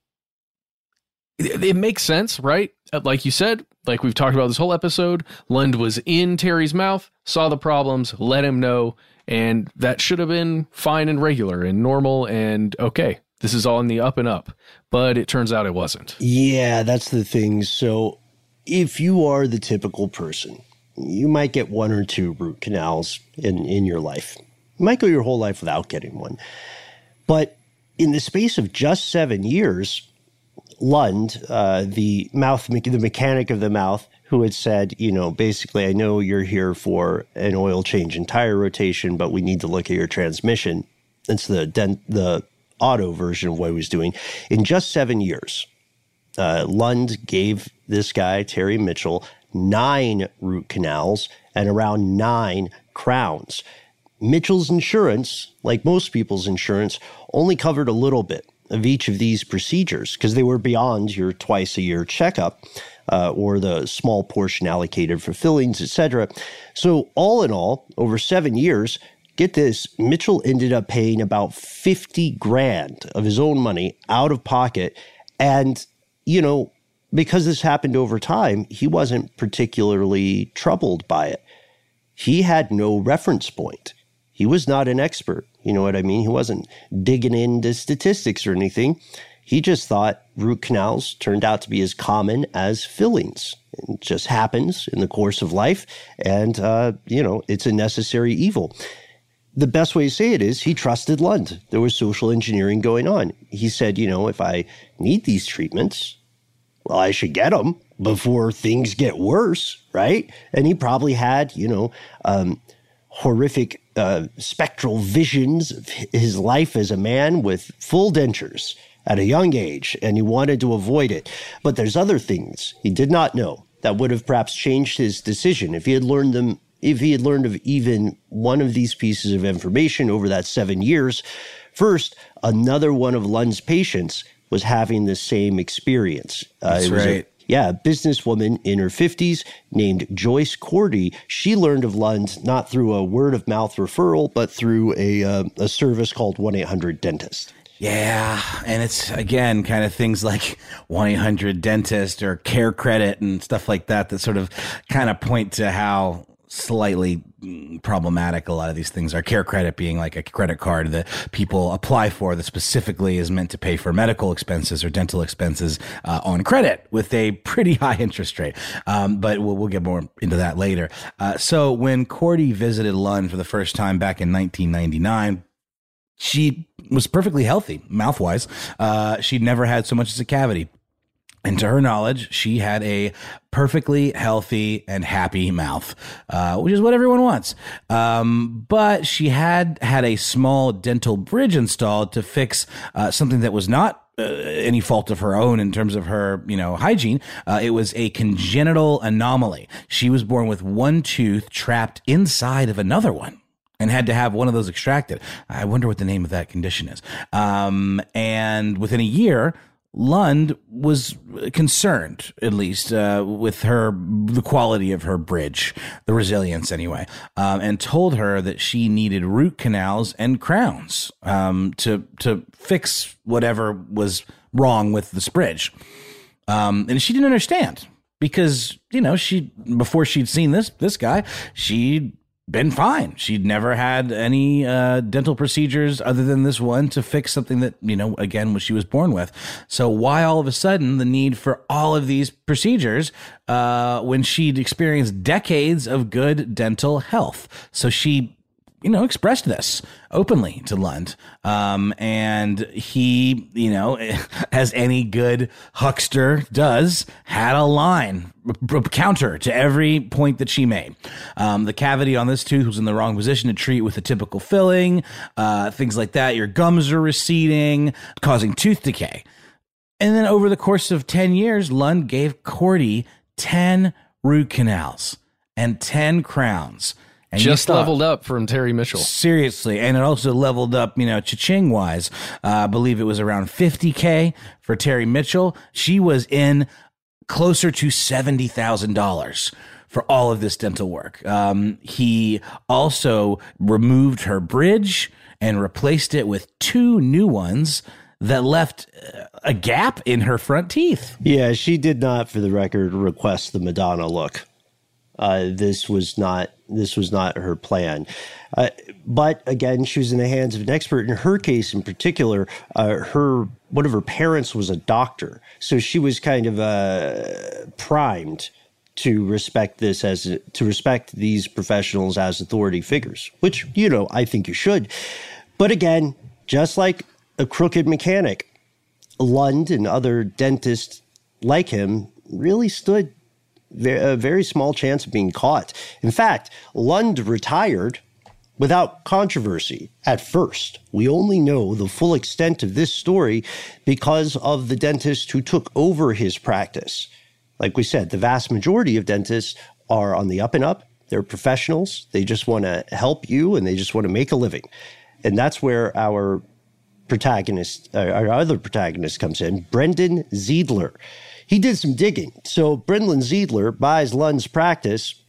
it, it makes sense, right? Uh, Like you said, like we've talked about this whole episode, Lund was in Terry's mouth, saw the problems, let him know, and that should have been fine and regular and normal and okay. This is all in the up and up, but it turns out it wasn't. Yeah, that's the thing. So, if you are the typical person, you might get one or two root canals in, in your life. You might go your whole life without getting one. But in the space of just seven years, Lund, uh, the mouth, the mechanic of the mouth, who had said, you know, basically, I know you're here for an oil change and tire rotation, but we need to look at your transmission. It's the dent, the auto version of what he was doing. In just seven years, uh, Lund gave this guy, Terry Mitchell, nine root canals and around nine crowns. Mitchell's insurance, like most people's insurance, only covered a little bit of each of these procedures because they were beyond your twice a year checkup uh, or the small portion allocated for fillings, etc. So, all in all, over seven years, get this, Mitchell ended up paying about 50 grand of his own money out of pocket. And, you know, because this happened over time, he wasn't particularly troubled by it. He had no reference point. He was not an expert. You know what I mean? He wasn't digging into statistics or anything. He just thought root canals turned out to be as common as fillings. It just happens in the course of life. And, uh, you know, it's a necessary evil. The best way to say it is he trusted Lund. There was social engineering going on. He said, you know, if I need these treatments, well, I should get them before things get worse, right? And he probably had, you know, um, horrific uh, spectral visions of his life as a man with full dentures at a young age, and he wanted to avoid it. But there's other things he did not know that would have perhaps changed his decision if he had learned them. If he had learned of even one of these pieces of information over that seven years, first, another one of Lund's patients was having the same experience. Uh, That's was a- right. yeah, a businesswoman in her 50s named Joyce Cordy. She learned of Lund not through a word of mouth referral, but through a, uh, a service called 1 800 Dentist. Yeah, and it's again kind of things like [laughs] one eight hundred dentist or care credit and stuff like that that sort of kind of point to how slightly mm, problematic a lot of these things are. Care credit being like a credit card that people apply for that specifically is meant to pay for medical expenses or dental expenses uh, on credit with a pretty [laughs] high interest rate. Um, but we'll, we'll get more into that later. Uh, so when Cordy visited Lund for the first time back in 1999 she was perfectly healthy mouth wise. Uh, she'd never had so much as a cavity. And to her knowledge, she had a perfectly healthy and happy mouth, uh, which is what everyone wants. Um, but she had had a small dental bridge installed to fix uh, something that was not uh, any fault of her own in terms of her, you know, hygiene. Uh, it was a congenital anomaly. She was born with one tooth trapped inside of another one and had to have one of those extracted. I wonder what the name of that condition is. Um, and within a year, Lund was concerned, at least, uh, with her, the quality of her bridge, the resilience anyway, um, and told her that she needed root canals and crowns um, to to fix whatever was wrong with this bridge. Um, and she didn't understand because you know she before she'd seen this this guy, she been fine. She'd never had any uh, dental procedures other than this one to fix something that, you know, again, what she was born with. So why all of a sudden the need for all of these procedures uh, when she'd experienced decades of good dental health? So she you know, expressed this openly to Lund. Um, and he, you know, [laughs] as any good huckster does, had a line counter to every point that she made. Um, the cavity on this tooth was in the wrong position to treat with a typical filling, uh, things like that. Your gums are receding, causing tooth decay. And then over the course of 10 years, Lund gave Cordy 10 root canals and 10 crowns and just thought, leveled up from Terry Mitchell. Seriously. And it also leveled up, you know, cha-ching wise. Uh, I believe it was around 50K for Terry Mitchell. She was in closer to $70,000 for all of this dental work. Um, he also removed her bridge and replaced it with two new ones that left uh, a gap in her front teeth. Yeah, she did not, for the record, request the Madonna look. Uh, this was not this was not her plan. Uh, but again, she was in the hands of an expert. In her case, in particular, uh, her one of her parents was a doctor, so she was kind of uh, primed to respect this as to respect these professionals as authority figures, which you know I think you should. But again, just like a crooked mechanic, Lund and other dentists like him really stood a very small chance of being caught. In fact, Lund retired without controversy at first. We only know the full extent of this story because of the dentist who took over his practice. Like we said, the vast majority of dentists are on the up and up. They're professionals. They just want to help you and they just want to make a living. And that's where our protagonist, uh, our other protagonist comes in, Brendan Zeidler he did some digging. So Brendan Zeidler buys Lund's practice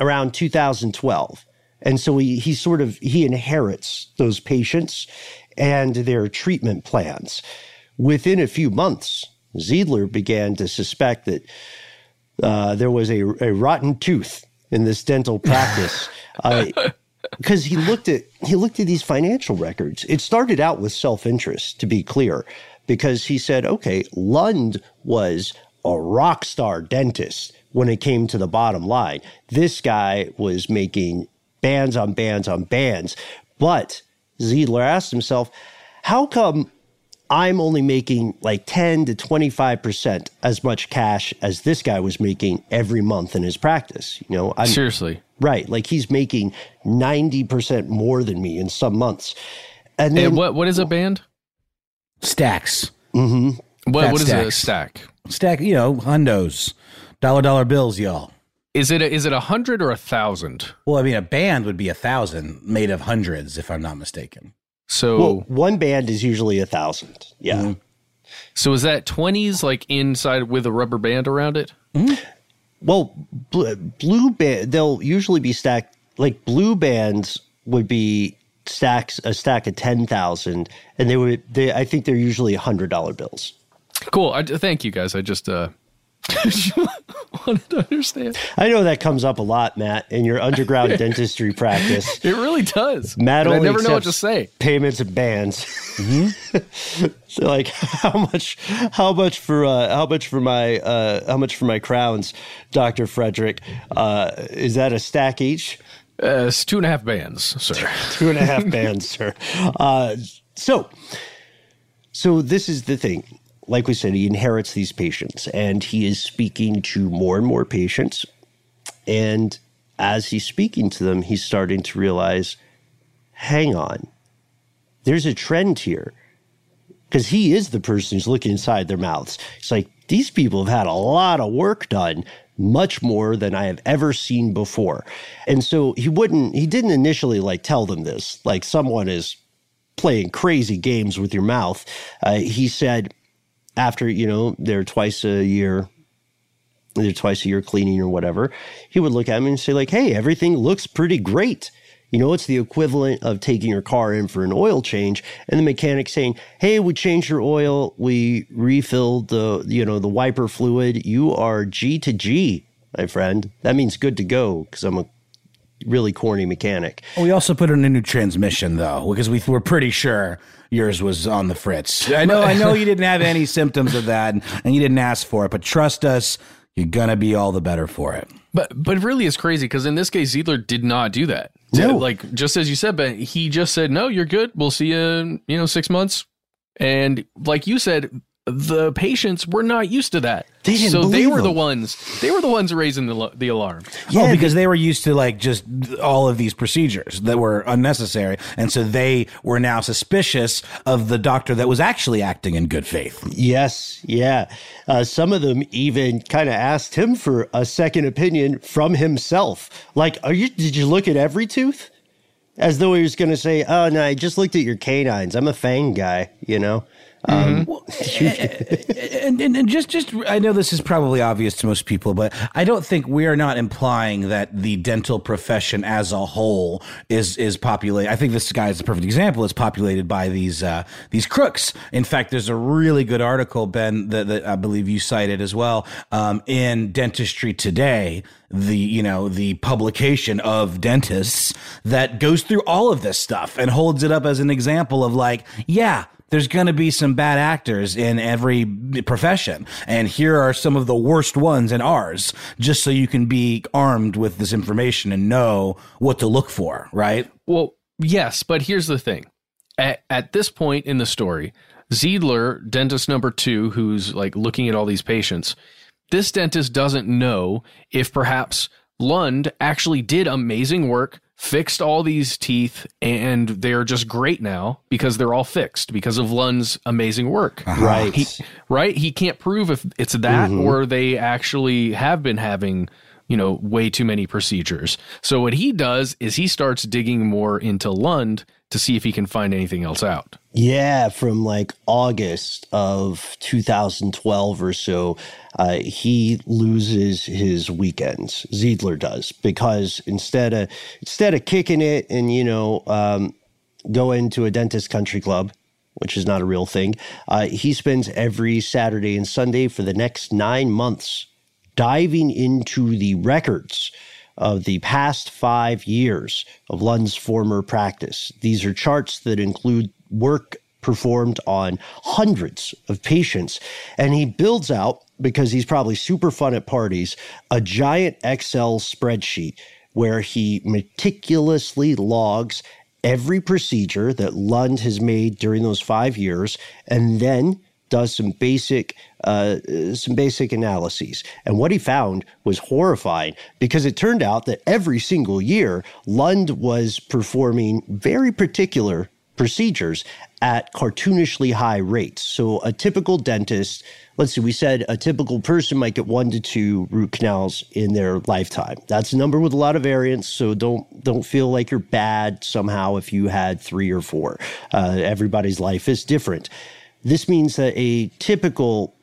around 2012. And so he, he sort of he inherits those patients and their treatment plans. Within a few months, Zeidler began to suspect that uh, there was a, a rotten tooth in this dental [laughs] practice. because uh, he looked at he looked at these financial records. It started out with self interest, to be clear, because he said, okay, Lund was a rock star dentist when it came to the bottom line. This guy was making bands on bands on bands. But Zeidler asked himself, how come I'm only making like 10 to 25% as much cash as this guy was making every month in his practice? You know, I'm, seriously. Right. Like he's making 90% more than me in some months. And then and what, what is a band? Stacks. Mm-hmm. What, what is a stack? Stack, you know, hundos, dollar dollar bills, y'all. Is it a, is it a hundred or a thousand? Well, I mean, a band would be a thousand made of hundreds, if I'm not mistaken. So well, one band is usually a thousand. Yeah. Mm-hmm. So is that twenties like inside with a rubber band around it? Mm-hmm. Well, bl- blue band they'll usually be stacked like blue bands would be stacks a stack of ten thousand, and they would they I think they're usually hundred dollar bills. Cool. I, thank you guys. I just uh, [laughs] wanted to understand. I know that comes up a lot, Matt, in your underground [laughs] dentistry practice. It really does. Matt I never know what to say. Payments and bands. Mm-hmm. [laughs] so, like, how much? How much for? Uh, how much for my? Uh, how much for my crowns, Doctor Frederick? Uh, is that a stack each? Uh, it's two and a half bands, sir. two and a half bands, sir. Uh, so, so this is the thing like we said, he inherits these patients and he is speaking to more and more patients. And as he's speaking to them, he's starting to realize hang on, there's a trend here. Because he is the person who's looking inside their mouths. It's like, these people have had a lot of work done. much more than I have ever seen before. And so he wouldn't, he didn't initially like tell them this, like someone is playing crazy games with your mouth. Uh, he said, after, you know, they're twice a year, they're twice a year cleaning or whatever, he would look at me and say, like, hey, everything looks pretty great. You know, it's the equivalent of taking your car in for an oil change and the mechanic saying, Hey, we changed your oil. We refilled the, you know, the wiper fluid. You are G to G, my friend. That means good to go because I'm a really corny mechanic. We also put in a new transmission though, because we were pretty sure yours was on the fritz. I know, I know you didn't have any symptoms of that and, and you didn't ask for it, but trust us, you're gonna be all the better for it. But but really, it's crazy because in this case, Zeidler did not do that. No. like just as you said, but he just said, "No, you're good. We'll see you, in, you know, six months." And like you said, the patients were not used to that. They didn't so they believe were the ones. They were the ones raising the the alarm. oh, because they were used to like just all of these procedures that were unnecessary, and so they were now suspicious of the doctor that was actually acting in good faith. Yes, yeah. Uh, some of them even kind of asked him for a second opinion from himself. Like, are you? Did you look at every tooth? As though he was going to say, "Oh no, I just looked at your canines. I'm a fang guy," you know. Um, and, and, and just just I know this is probably obvious to most people, but I don't think we are not implying that the dental profession as a whole is is populated. I think this guy is a perfect example. It's populated by these uh, these crooks. In fact, there's a really good article, Ben, that, that I believe you cited as well um, in Dentistry Today the you know the publication of dentists that goes through all of this stuff and holds it up as an example of like yeah there's going to be some bad actors in every profession and here are some of the worst ones in ours just so you can be armed with this information and know what to look for right Well, yes, but here's the thing. At, at this point in the story, Zeidler, dentist number two, who's like looking at all these patients, this dentist doesn't know if perhaps Lund actually did amazing work, fixed all these teeth, and they're just great now because they're all fixed because of Lund's amazing work. Right. He, right? He can't prove if it's that Mhm. or they actually have been having you know, way too many procedures. So what he does is he starts digging more into Lund to see if he can find anything else out. Yeah, from like August of 2012 or so, uh, he loses his weekends. Zeidler does because instead of instead of kicking it and you know um, going to a dentist country club, which is not a real thing, uh, he spends every Saturday and Sunday for the next nine months diving into the records of the past five years of Lund's former practice. These are charts that include work performed on hundreds of patients. And he builds out, because he's probably super fun at parties, a giant Excel spreadsheet where he meticulously logs every procedure that Lund has made during those five years and then does some basic uh, some basic analyses. And what he found was horrifying because it turned out that every single year lund was performing very particular procedures at cartoonishly high rates. So a typical dentist let's see we said a typical person might get one to two root canals in their lifetime. That's a number with a lot of variance so don't don't feel like you're bad somehow if you had three or four. Uh, everybody's life is different this means that a typical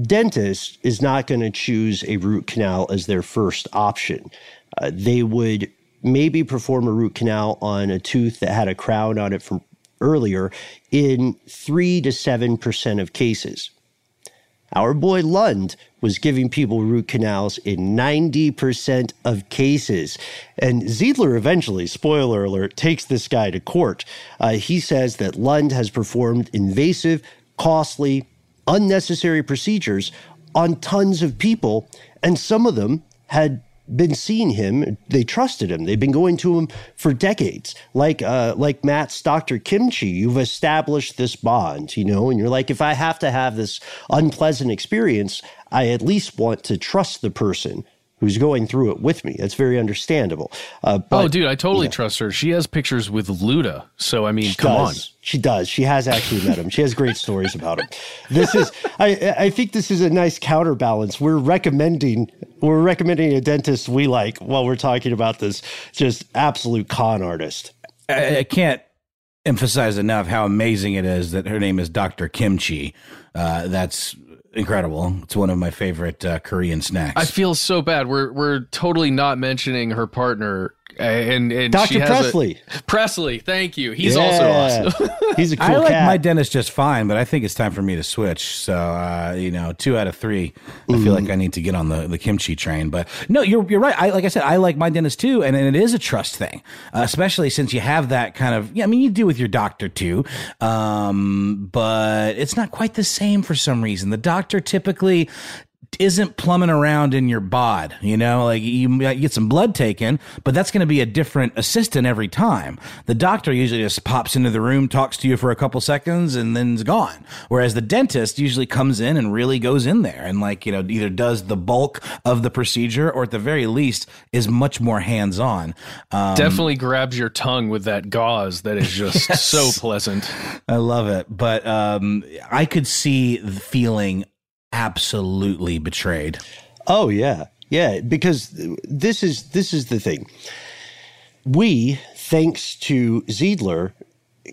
dentist is not going to choose a root canal as their first option. Uh, they would maybe perform a root canal on a tooth that had a crown on it from earlier in 3 to 7% of cases. Our boy Lund was giving people root canals in 90% of cases. And Zeidler eventually, spoiler alert, takes this guy to court. Uh, he says that Lund has performed invasive, costly, unnecessary procedures on tons of people, and some of them had been seeing him. They trusted him. They've been going to him for decades. Like uh, like Matt's Dr. Kimchi, you've established this bond, you know, and you're like, if I have to have this unpleasant experience, I at least want to trust the person who's going through it with me. That's very understandable. Uh, but, oh, dude, I totally trust her. She has pictures with Luda. So, I mean, come does. She does. She has actually met him. She has great stories about him. This is, I, I think this is a nice counterbalance. We're recommending, we're recommending a dentist we like while we're talking about this just absolute con artist. I, I can't emphasize enough how amazing it is that her name is Dr. Kimchi. Uh, that's incredible. It's one of my favorite uh, Korean snacks. I feel so bad. We're we're totally not mentioning her partner. Uh, And, and Dr. she has a- Presley. Presley, thank you. He's Yeah. also awesome. [laughs] He's a cool I like cat. my dentist just fine, but I think it's time for me to switch. So, uh, you know, two out of three, I feel like I need to get on the, the kimchi train. But no, you're you're right. I like I said, I like my dentist too, and, and it is a trust thing, uh, especially since you have that kind of. Yeah, I mean, you do with your doctor too, um, but it's not quite the same for some reason. The doctor typically isn't plumbing around in your bod, you know, like you might get some blood taken, but that's going to be a different assistant every time. The doctor usually just pops into the room, talks to you for a couple seconds, and then's gone. Whereas the dentist usually comes in and really goes in there and like, you know, either does the bulk of the procedure or at the very least is much more hands on. Um, Definitely grabs your tongue with that gauze that is just [laughs] Yes. so pleasant. I love it, but um, I could see the feeling absolutely betrayed. Oh yeah, yeah. Because this is this is the thing. We, thanks to Zeidler,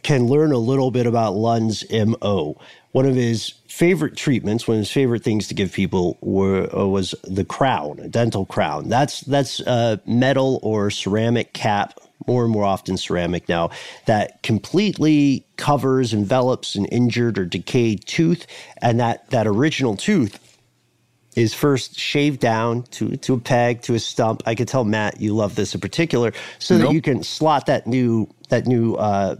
can learn a little bit about Lund's mo. One of his favorite treatments, one of his favorite things to give people, were uh, was the crown, a dental crown. That's that's a metal or ceramic cap. More and more often ceramic now that completely covers, envelops an injured or decayed tooth, and that that original tooth is first shaved down to to a peg to a stump. I could tell Matt you love this in particular, so that you can slot that new that new uh,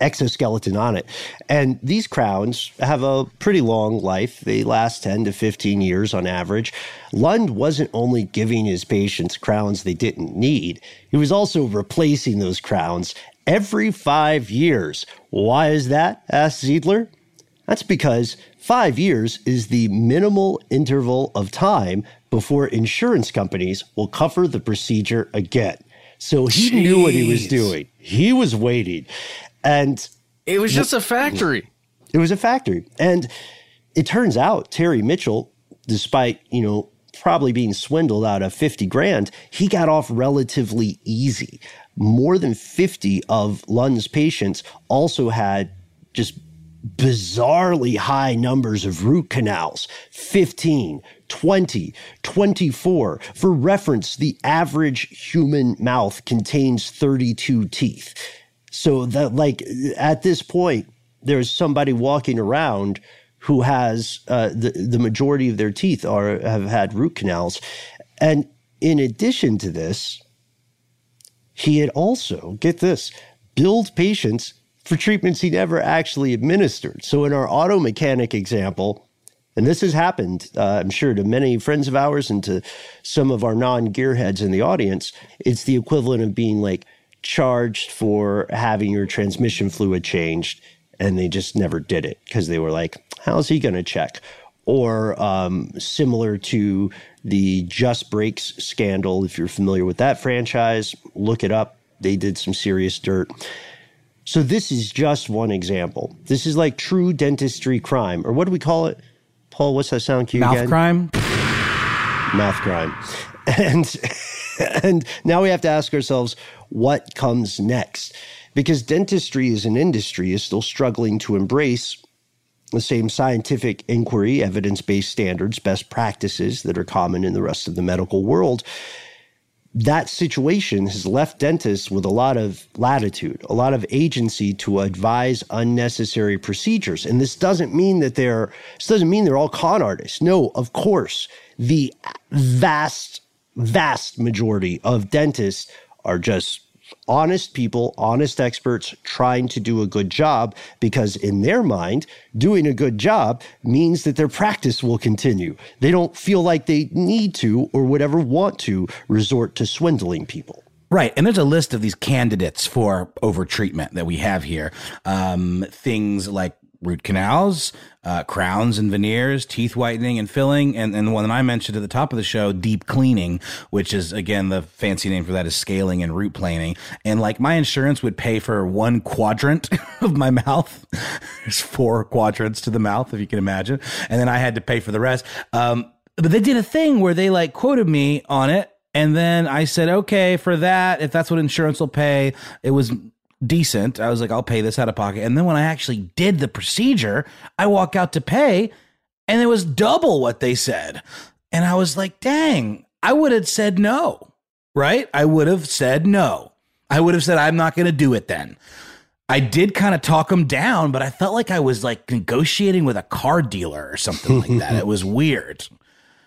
exoskeleton on it. And these crowns have a pretty long life. They last ten to fifteen years on average. Lund wasn't only giving his patients crowns they didn't need; he was also replacing those crowns every five years. Why is that? asked Zeidler. That's because five years is the minimal interval of time before insurance companies will cover the procedure again. So he knew what he was doing. He was waiting. And It was just a factory. it was a factory. And it turns out Terry Mitchell, despite, you know, probably being swindled out of 50 grand, he got off relatively easy. More than 50 of Lund's patients also had just bizarrely high numbers of root canals 15, 20, 24. For reference, the average human mouth contains 32 teeth. So that, like, at this point, there's somebody walking around who has uh, the the majority of their teeth are have had root canals, and in addition to this, he had also get this billed patients for treatments he never actually administered. So in our auto mechanic example, and this has happened, uh, I'm sure, to many friends of ours and to some of our non gearheads in the audience, it's the equivalent of being like charged for having your transmission fluid changed and they just never did it because they were like, how's he going to check? Or um, similar to the Just Brakes scandal, if you're familiar with that franchise, look it up. They did some serious dirt. So this is just one example. This is like true dentistry crime, or what do we call it? Paul, what's that sound cue Mouth again? crime. Mouth crime. [laughs] And and now we have to ask ourselves what comes next, because dentistry as an industry is still struggling to embrace the same scientific inquiry, evidence based standards, best practices that are common in the rest of the medical world that situation has left dentists with a lot of latitude, a lot of agency to advise unnecessary procedures. And this doesn't mean that they're this doesn't mean they're all con artists. No, of course, the vast, vast majority of dentists are just honest people, honest experts trying to do a good job because in their mind, doing a good job means that their practice will continue. They don't feel like they need to or would ever want to resort to swindling people. Right. And there's a list of these candidates for overtreatment that we have here. Um, things like root canals, uh, crowns and veneers, teeth whitening and filling, and, and the one that I mentioned at the top of the show, deep cleaning, which is again the fancy name for that is scaling and root planing. And like my insurance would pay for one quadrant [laughs] of my mouth. There's four quadrants to the mouth, if you can imagine, and then I had to pay for the rest. Um, but they did a thing where they like quoted me on it. And then I said, okay, for that, if that's what insurance will pay, it was decent. I was like, I'll pay this out of pocket. And then when I actually did the procedure, I walk out to pay and it was double what they said. And I was like, dang, I would have said no, right? I would have said no. I would have said, I'm not going to do it then. I did kind of talk them down, but I felt like I was like negotiating with a car dealer or something like that. It was [laughs] weird.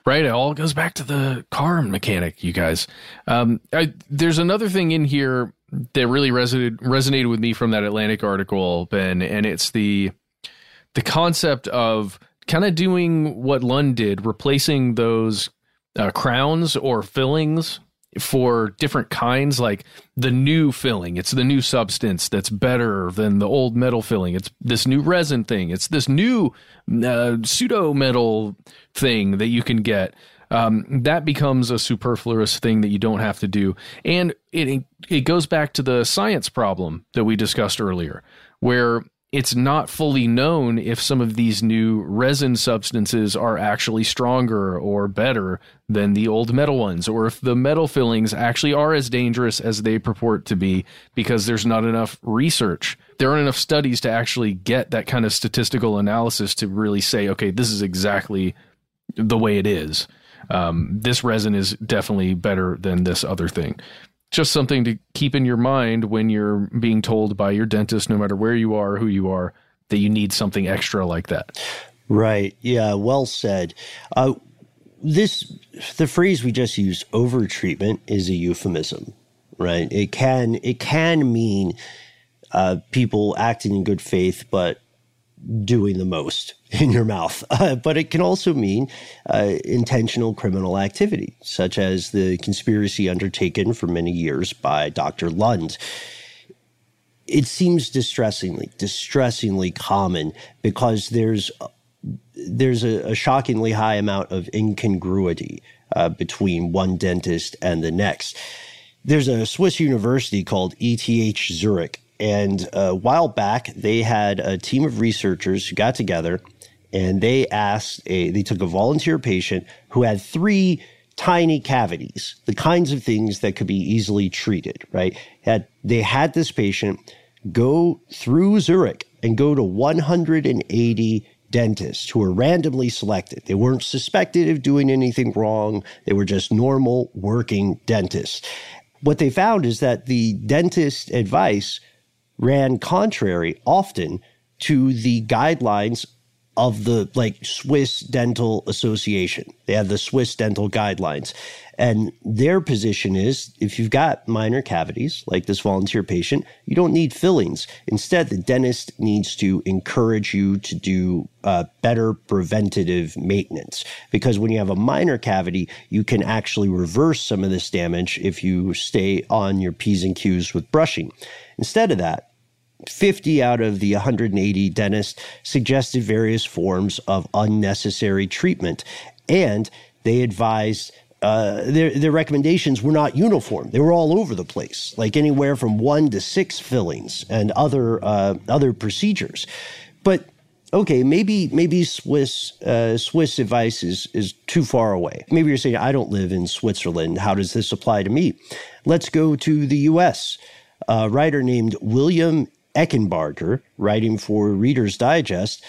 Right. It all goes back to the car mechanic, you guys. Um, I, there's another thing in here that really resonated resonated with me from that Atlantic article, Ben, and it's the the concept of kind of doing what Lund did, replacing those uh, crowns or fillings for different kinds, like the new filling. It's the new substance that's better than the old metal filling. It's this new resin thing. It's this new uh, pseudo metal thing that you can get um, that becomes a superfluous thing that you don't have to do. And it it goes back to the science problem that we discussed earlier, where it's not fully known if some of these new resin substances are actually stronger or better than the old metal ones, or if the metal fillings actually are as dangerous as they purport to be because there's not enough research. There aren't enough studies to actually get that kind of statistical analysis to really say, okay, this is exactly the way it is um, this resin is definitely better than this other thing. Just something to keep in your mind when you're being told by your dentist, no matter where you are, who you are, that you need something extra like that. Right. Yeah. Well said. Uh, this the phrase we just used, over treatment, is a euphemism, right? It can it can mean uh, people acting in good faith, but doing the most [laughs] in your mouth. [laughs] Uh, but it can also mean uh, intentional criminal activity, such as the conspiracy undertaken for many years by Dr. Lund. It seems distressingly, distressingly common because there's there's a, a shockingly high amount of incongruity uh, between one dentist and the next. There's a Swiss university called ETH Zurich and a while back, they had a team of researchers who got together and they asked a, they took a volunteer patient who had three tiny cavities, the kinds of things that could be easily treated, right? Had, they had this patient go through Zurich and go to 180 dentists who were randomly selected. They weren't suspected of doing anything wrong. They were just normal working dentists. What they found is that the dentist advice ran contrary often to the guidelines of the like Swiss Dental Association. They have the Swiss Dental Guidelines. And their position is if you've got minor cavities, like this volunteer patient, you don't need fillings. Instead, the dentist needs to encourage you to do uh, better preventative maintenance. Because when you have a minor cavity, you can actually reverse some of this damage if you stay on your P's and Q's with brushing. Instead of that, 50 out of the 180 dentists suggested various forms of unnecessary treatment. And they advised uh, their, their recommendations were not uniform. They were all over the place, like anywhere from one to six fillings and other uh, other procedures. But okay, maybe maybe Swiss uh, Swiss advice is is too far away. Maybe you're saying I don't live in Switzerland. How does this apply to me? Let's go to the U.S. A writer named William Ecenbarger, writing for Reader's Digest,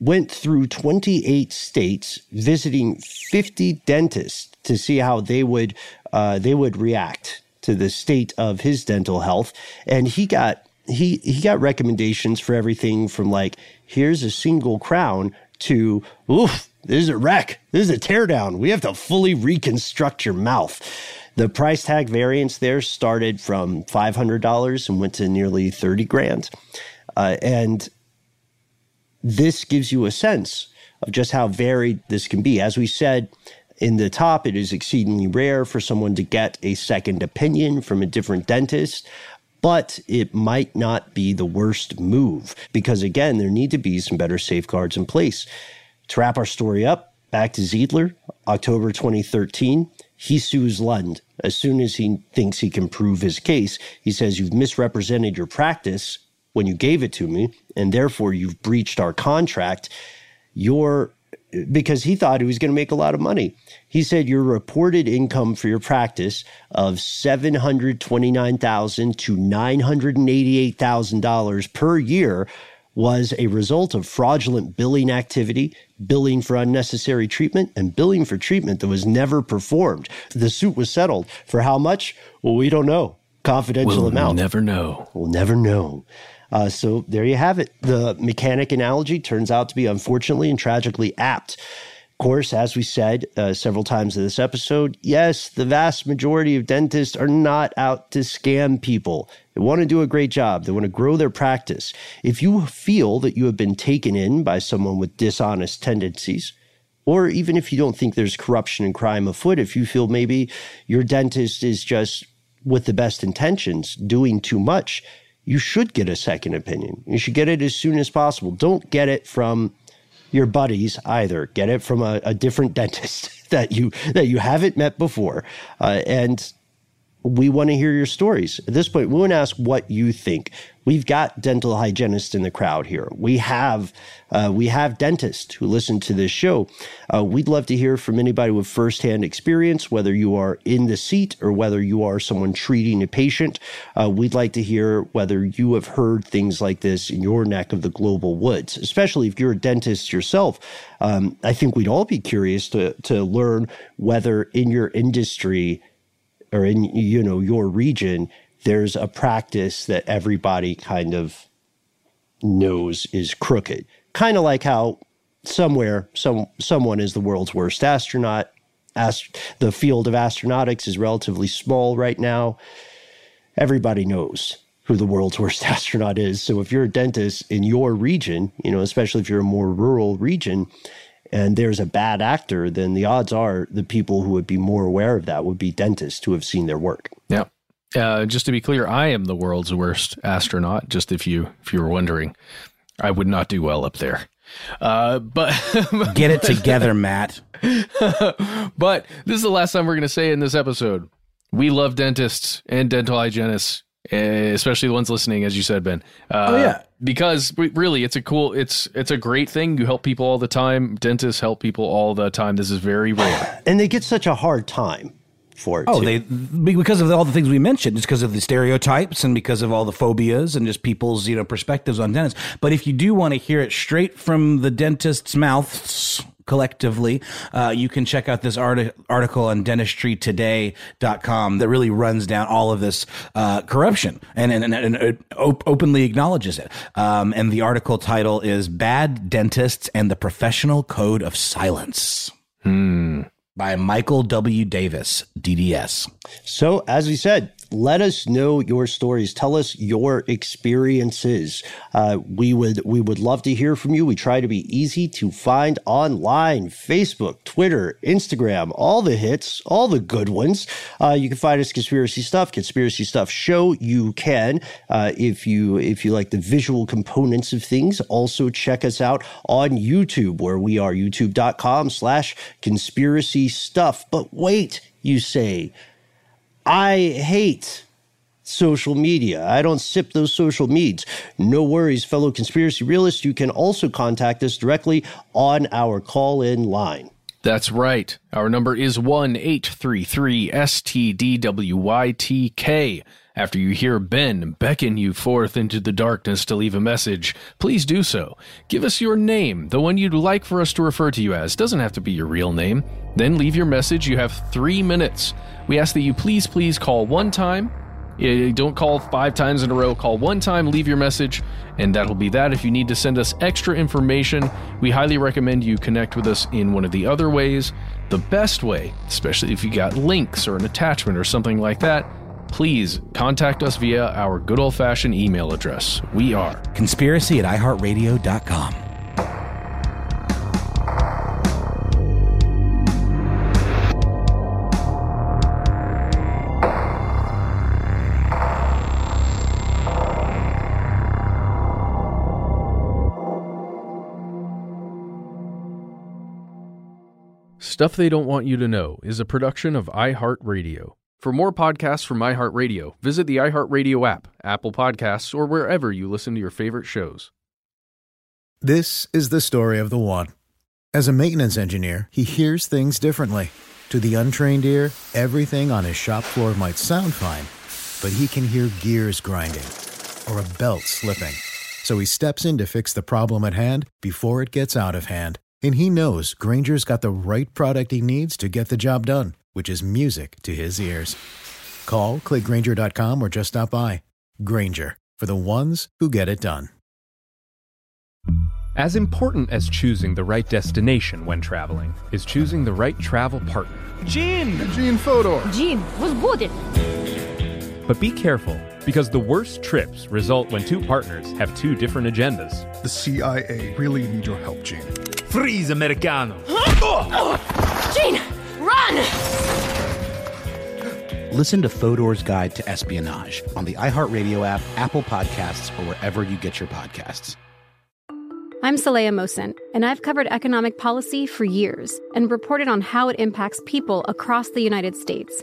went through 28 states, visiting 50 dentists to see how they would uh, they would react to the state of his dental health, and he got he he got recommendations for everything from like here's a single crown to oof this is a wreck. This is a teardown. We have to fully reconstruct your mouth the price tag variance there started from $500 and went to nearly 30 grand. Uh, and this gives you a sense of just how varied this can be. As we said in the top, it is exceedingly rare for someone to get a second opinion from a different dentist. but it might not be the worst move because, again, there need to be some better safeguards in place. To wrap our story up, back to Zeidler, October 2013. He sues Lund. As soon as he thinks he can prove his case, he says, You've misrepresented your practice when you gave it to me, and therefore you've breached our contract. Your because he thought he was going to make a lot of money. He said your reported income for your practice of seven hundred twenty nine thousand to nine hundred eighty eight thousand dollars per year was a result of fraudulent billing activity, billing for unnecessary treatment, and billing for treatment that was never performed. The suit was settled for how much? Well, we don't know. Confidential amount. We'll never know. We'll never know. Uh, so there you have it. The mechanic analogy turns out to be unfortunately and tragically apt. Of course, as we said uh, several times in this episode, yes, the vast majority of dentists are not out to scam people. They want to do a great job. They want to grow their practice. If you feel that you have been taken in by someone with dishonest tendencies, or even if you don't think there's corruption and crime afoot, if you feel maybe your dentist is just with the best intentions doing too much, you should get a second opinion. You should get it as soon as possible. Don't get it from your buddies either. Get it from a, a different [laughs] dentist that you that you haven't met before, uh, and we want to hear your stories. At this point, we want to ask what you think. We've got dental hygienists in the crowd here. We have uh, we have dentists who listen to this show. Uh, we'd love to hear from anybody with firsthand experience, whether you are in the seat or whether you are someone treating a patient. Uh, we'd like to hear whether you have heard things like this in your neck of the global woods, especially if you're a dentist yourself. Um, I think we'd all be curious to to learn whether in your industry or in you know your region there's a practice that everybody kind of knows is crooked. Kind of like how somewhere some someone is the world's worst astronaut. Ast- the field of astronautics is relatively small right now. Everybody knows who the world's worst [laughs] astronaut is. So if you're a dentist in your region you know especially if you're a more rural region and there's a bad actor, then the odds are the people who would be more aware of that would be dentists who have seen their work. Yeah. Uh, just to be clear, I am the world's worst astronaut. Just if you if you were wondering, I would not do well up there. Uh, but [laughs] Get it together, Matt. [laughs] but this is the last time we're going to say in this episode. We love dentists and dental hygienists, especially the ones listening, as you said, Ben. Uh, Oh, yeah. because really, it's a cool, it's it's a great thing. You help people all the time. Dentists help people all the time. This is very rare. [sighs] And they get such a hard time for it. Oh, too. they because of all the things we mentioned, just because of the stereotypes and because of all the phobias and just people's you know perspectives on dentists. But if you do want to hear it straight from the dentist's mouths collectively, uh, you can check out this arti- article on dentistrytoday.com that really runs down all of this uh, corruption and, and, and, and it op- openly acknowledges it. Um, and the article title is Bad Dentists and the Professional Code of Silence. By Michael W. Davis, DDS. So, as we said, let us know your stories. Tell us your experiences. Uh, we would we would love to hear from you. We try to be easy to find online: Facebook, Twitter, Instagram, all the hits, all the good ones. Uh, you can find us conspiracy stuff, conspiracy stuff show. You can uh, if you if you like the visual components of things. Also check us out on YouTube, where we are youtube.com/slash conspiracy stuff. But wait, you say. I hate social media. I don't sip those social meds. No worries, fellow conspiracy realists. You can also contact us directly on our call in line. That's right. Our number is 1 833 STDWYTK. After you hear Ben beckon you forth into the darkness to leave a message, please do so. Give us your name, the one you'd like for us to refer to you as. Doesn't have to be your real name. Then leave your message. You have three minutes. We ask that you please, please call one time. Don't call five times in a row. Call one time, leave your message, and that'll be that. If you need to send us extra information, we highly recommend you connect with us in one of the other ways. The best way, especially if you got links or an attachment or something like that, please contact us via our good old fashioned email address. We are conspiracy at iheartradio.com. Stuff They Don't Want You to Know is a production of iHeartRadio. For more podcasts from iHeartRadio, visit the iHeartRadio app, Apple Podcasts, or wherever you listen to your favorite shows. This is the story of the one. As a maintenance engineer, he hears things differently. To the untrained ear, everything on his shop floor might sound fine, but he can hear gears grinding or a belt slipping. So he steps in to fix the problem at hand before it gets out of hand. And he knows Grainger's got the right product he needs to get the job done, which is music to his ears. Call, clickgrainger.com, or just stop by. Grainger, for the ones who get it done. As important as choosing the right destination when traveling is choosing the right travel partner. Gene! Gene Fodor! Gene, was good. But be careful, because the worst trips result when two partners have two different agendas. The CIA really need your help, Gene. Freeze, Americano! Gene, run! Listen to Fodor's Guide to Espionage on the iHeartRadio app, Apple Podcasts, or wherever you get your podcasts. I'm Saleha Mohsin, and I've covered economic policy for years and reported on how it impacts people across the United States.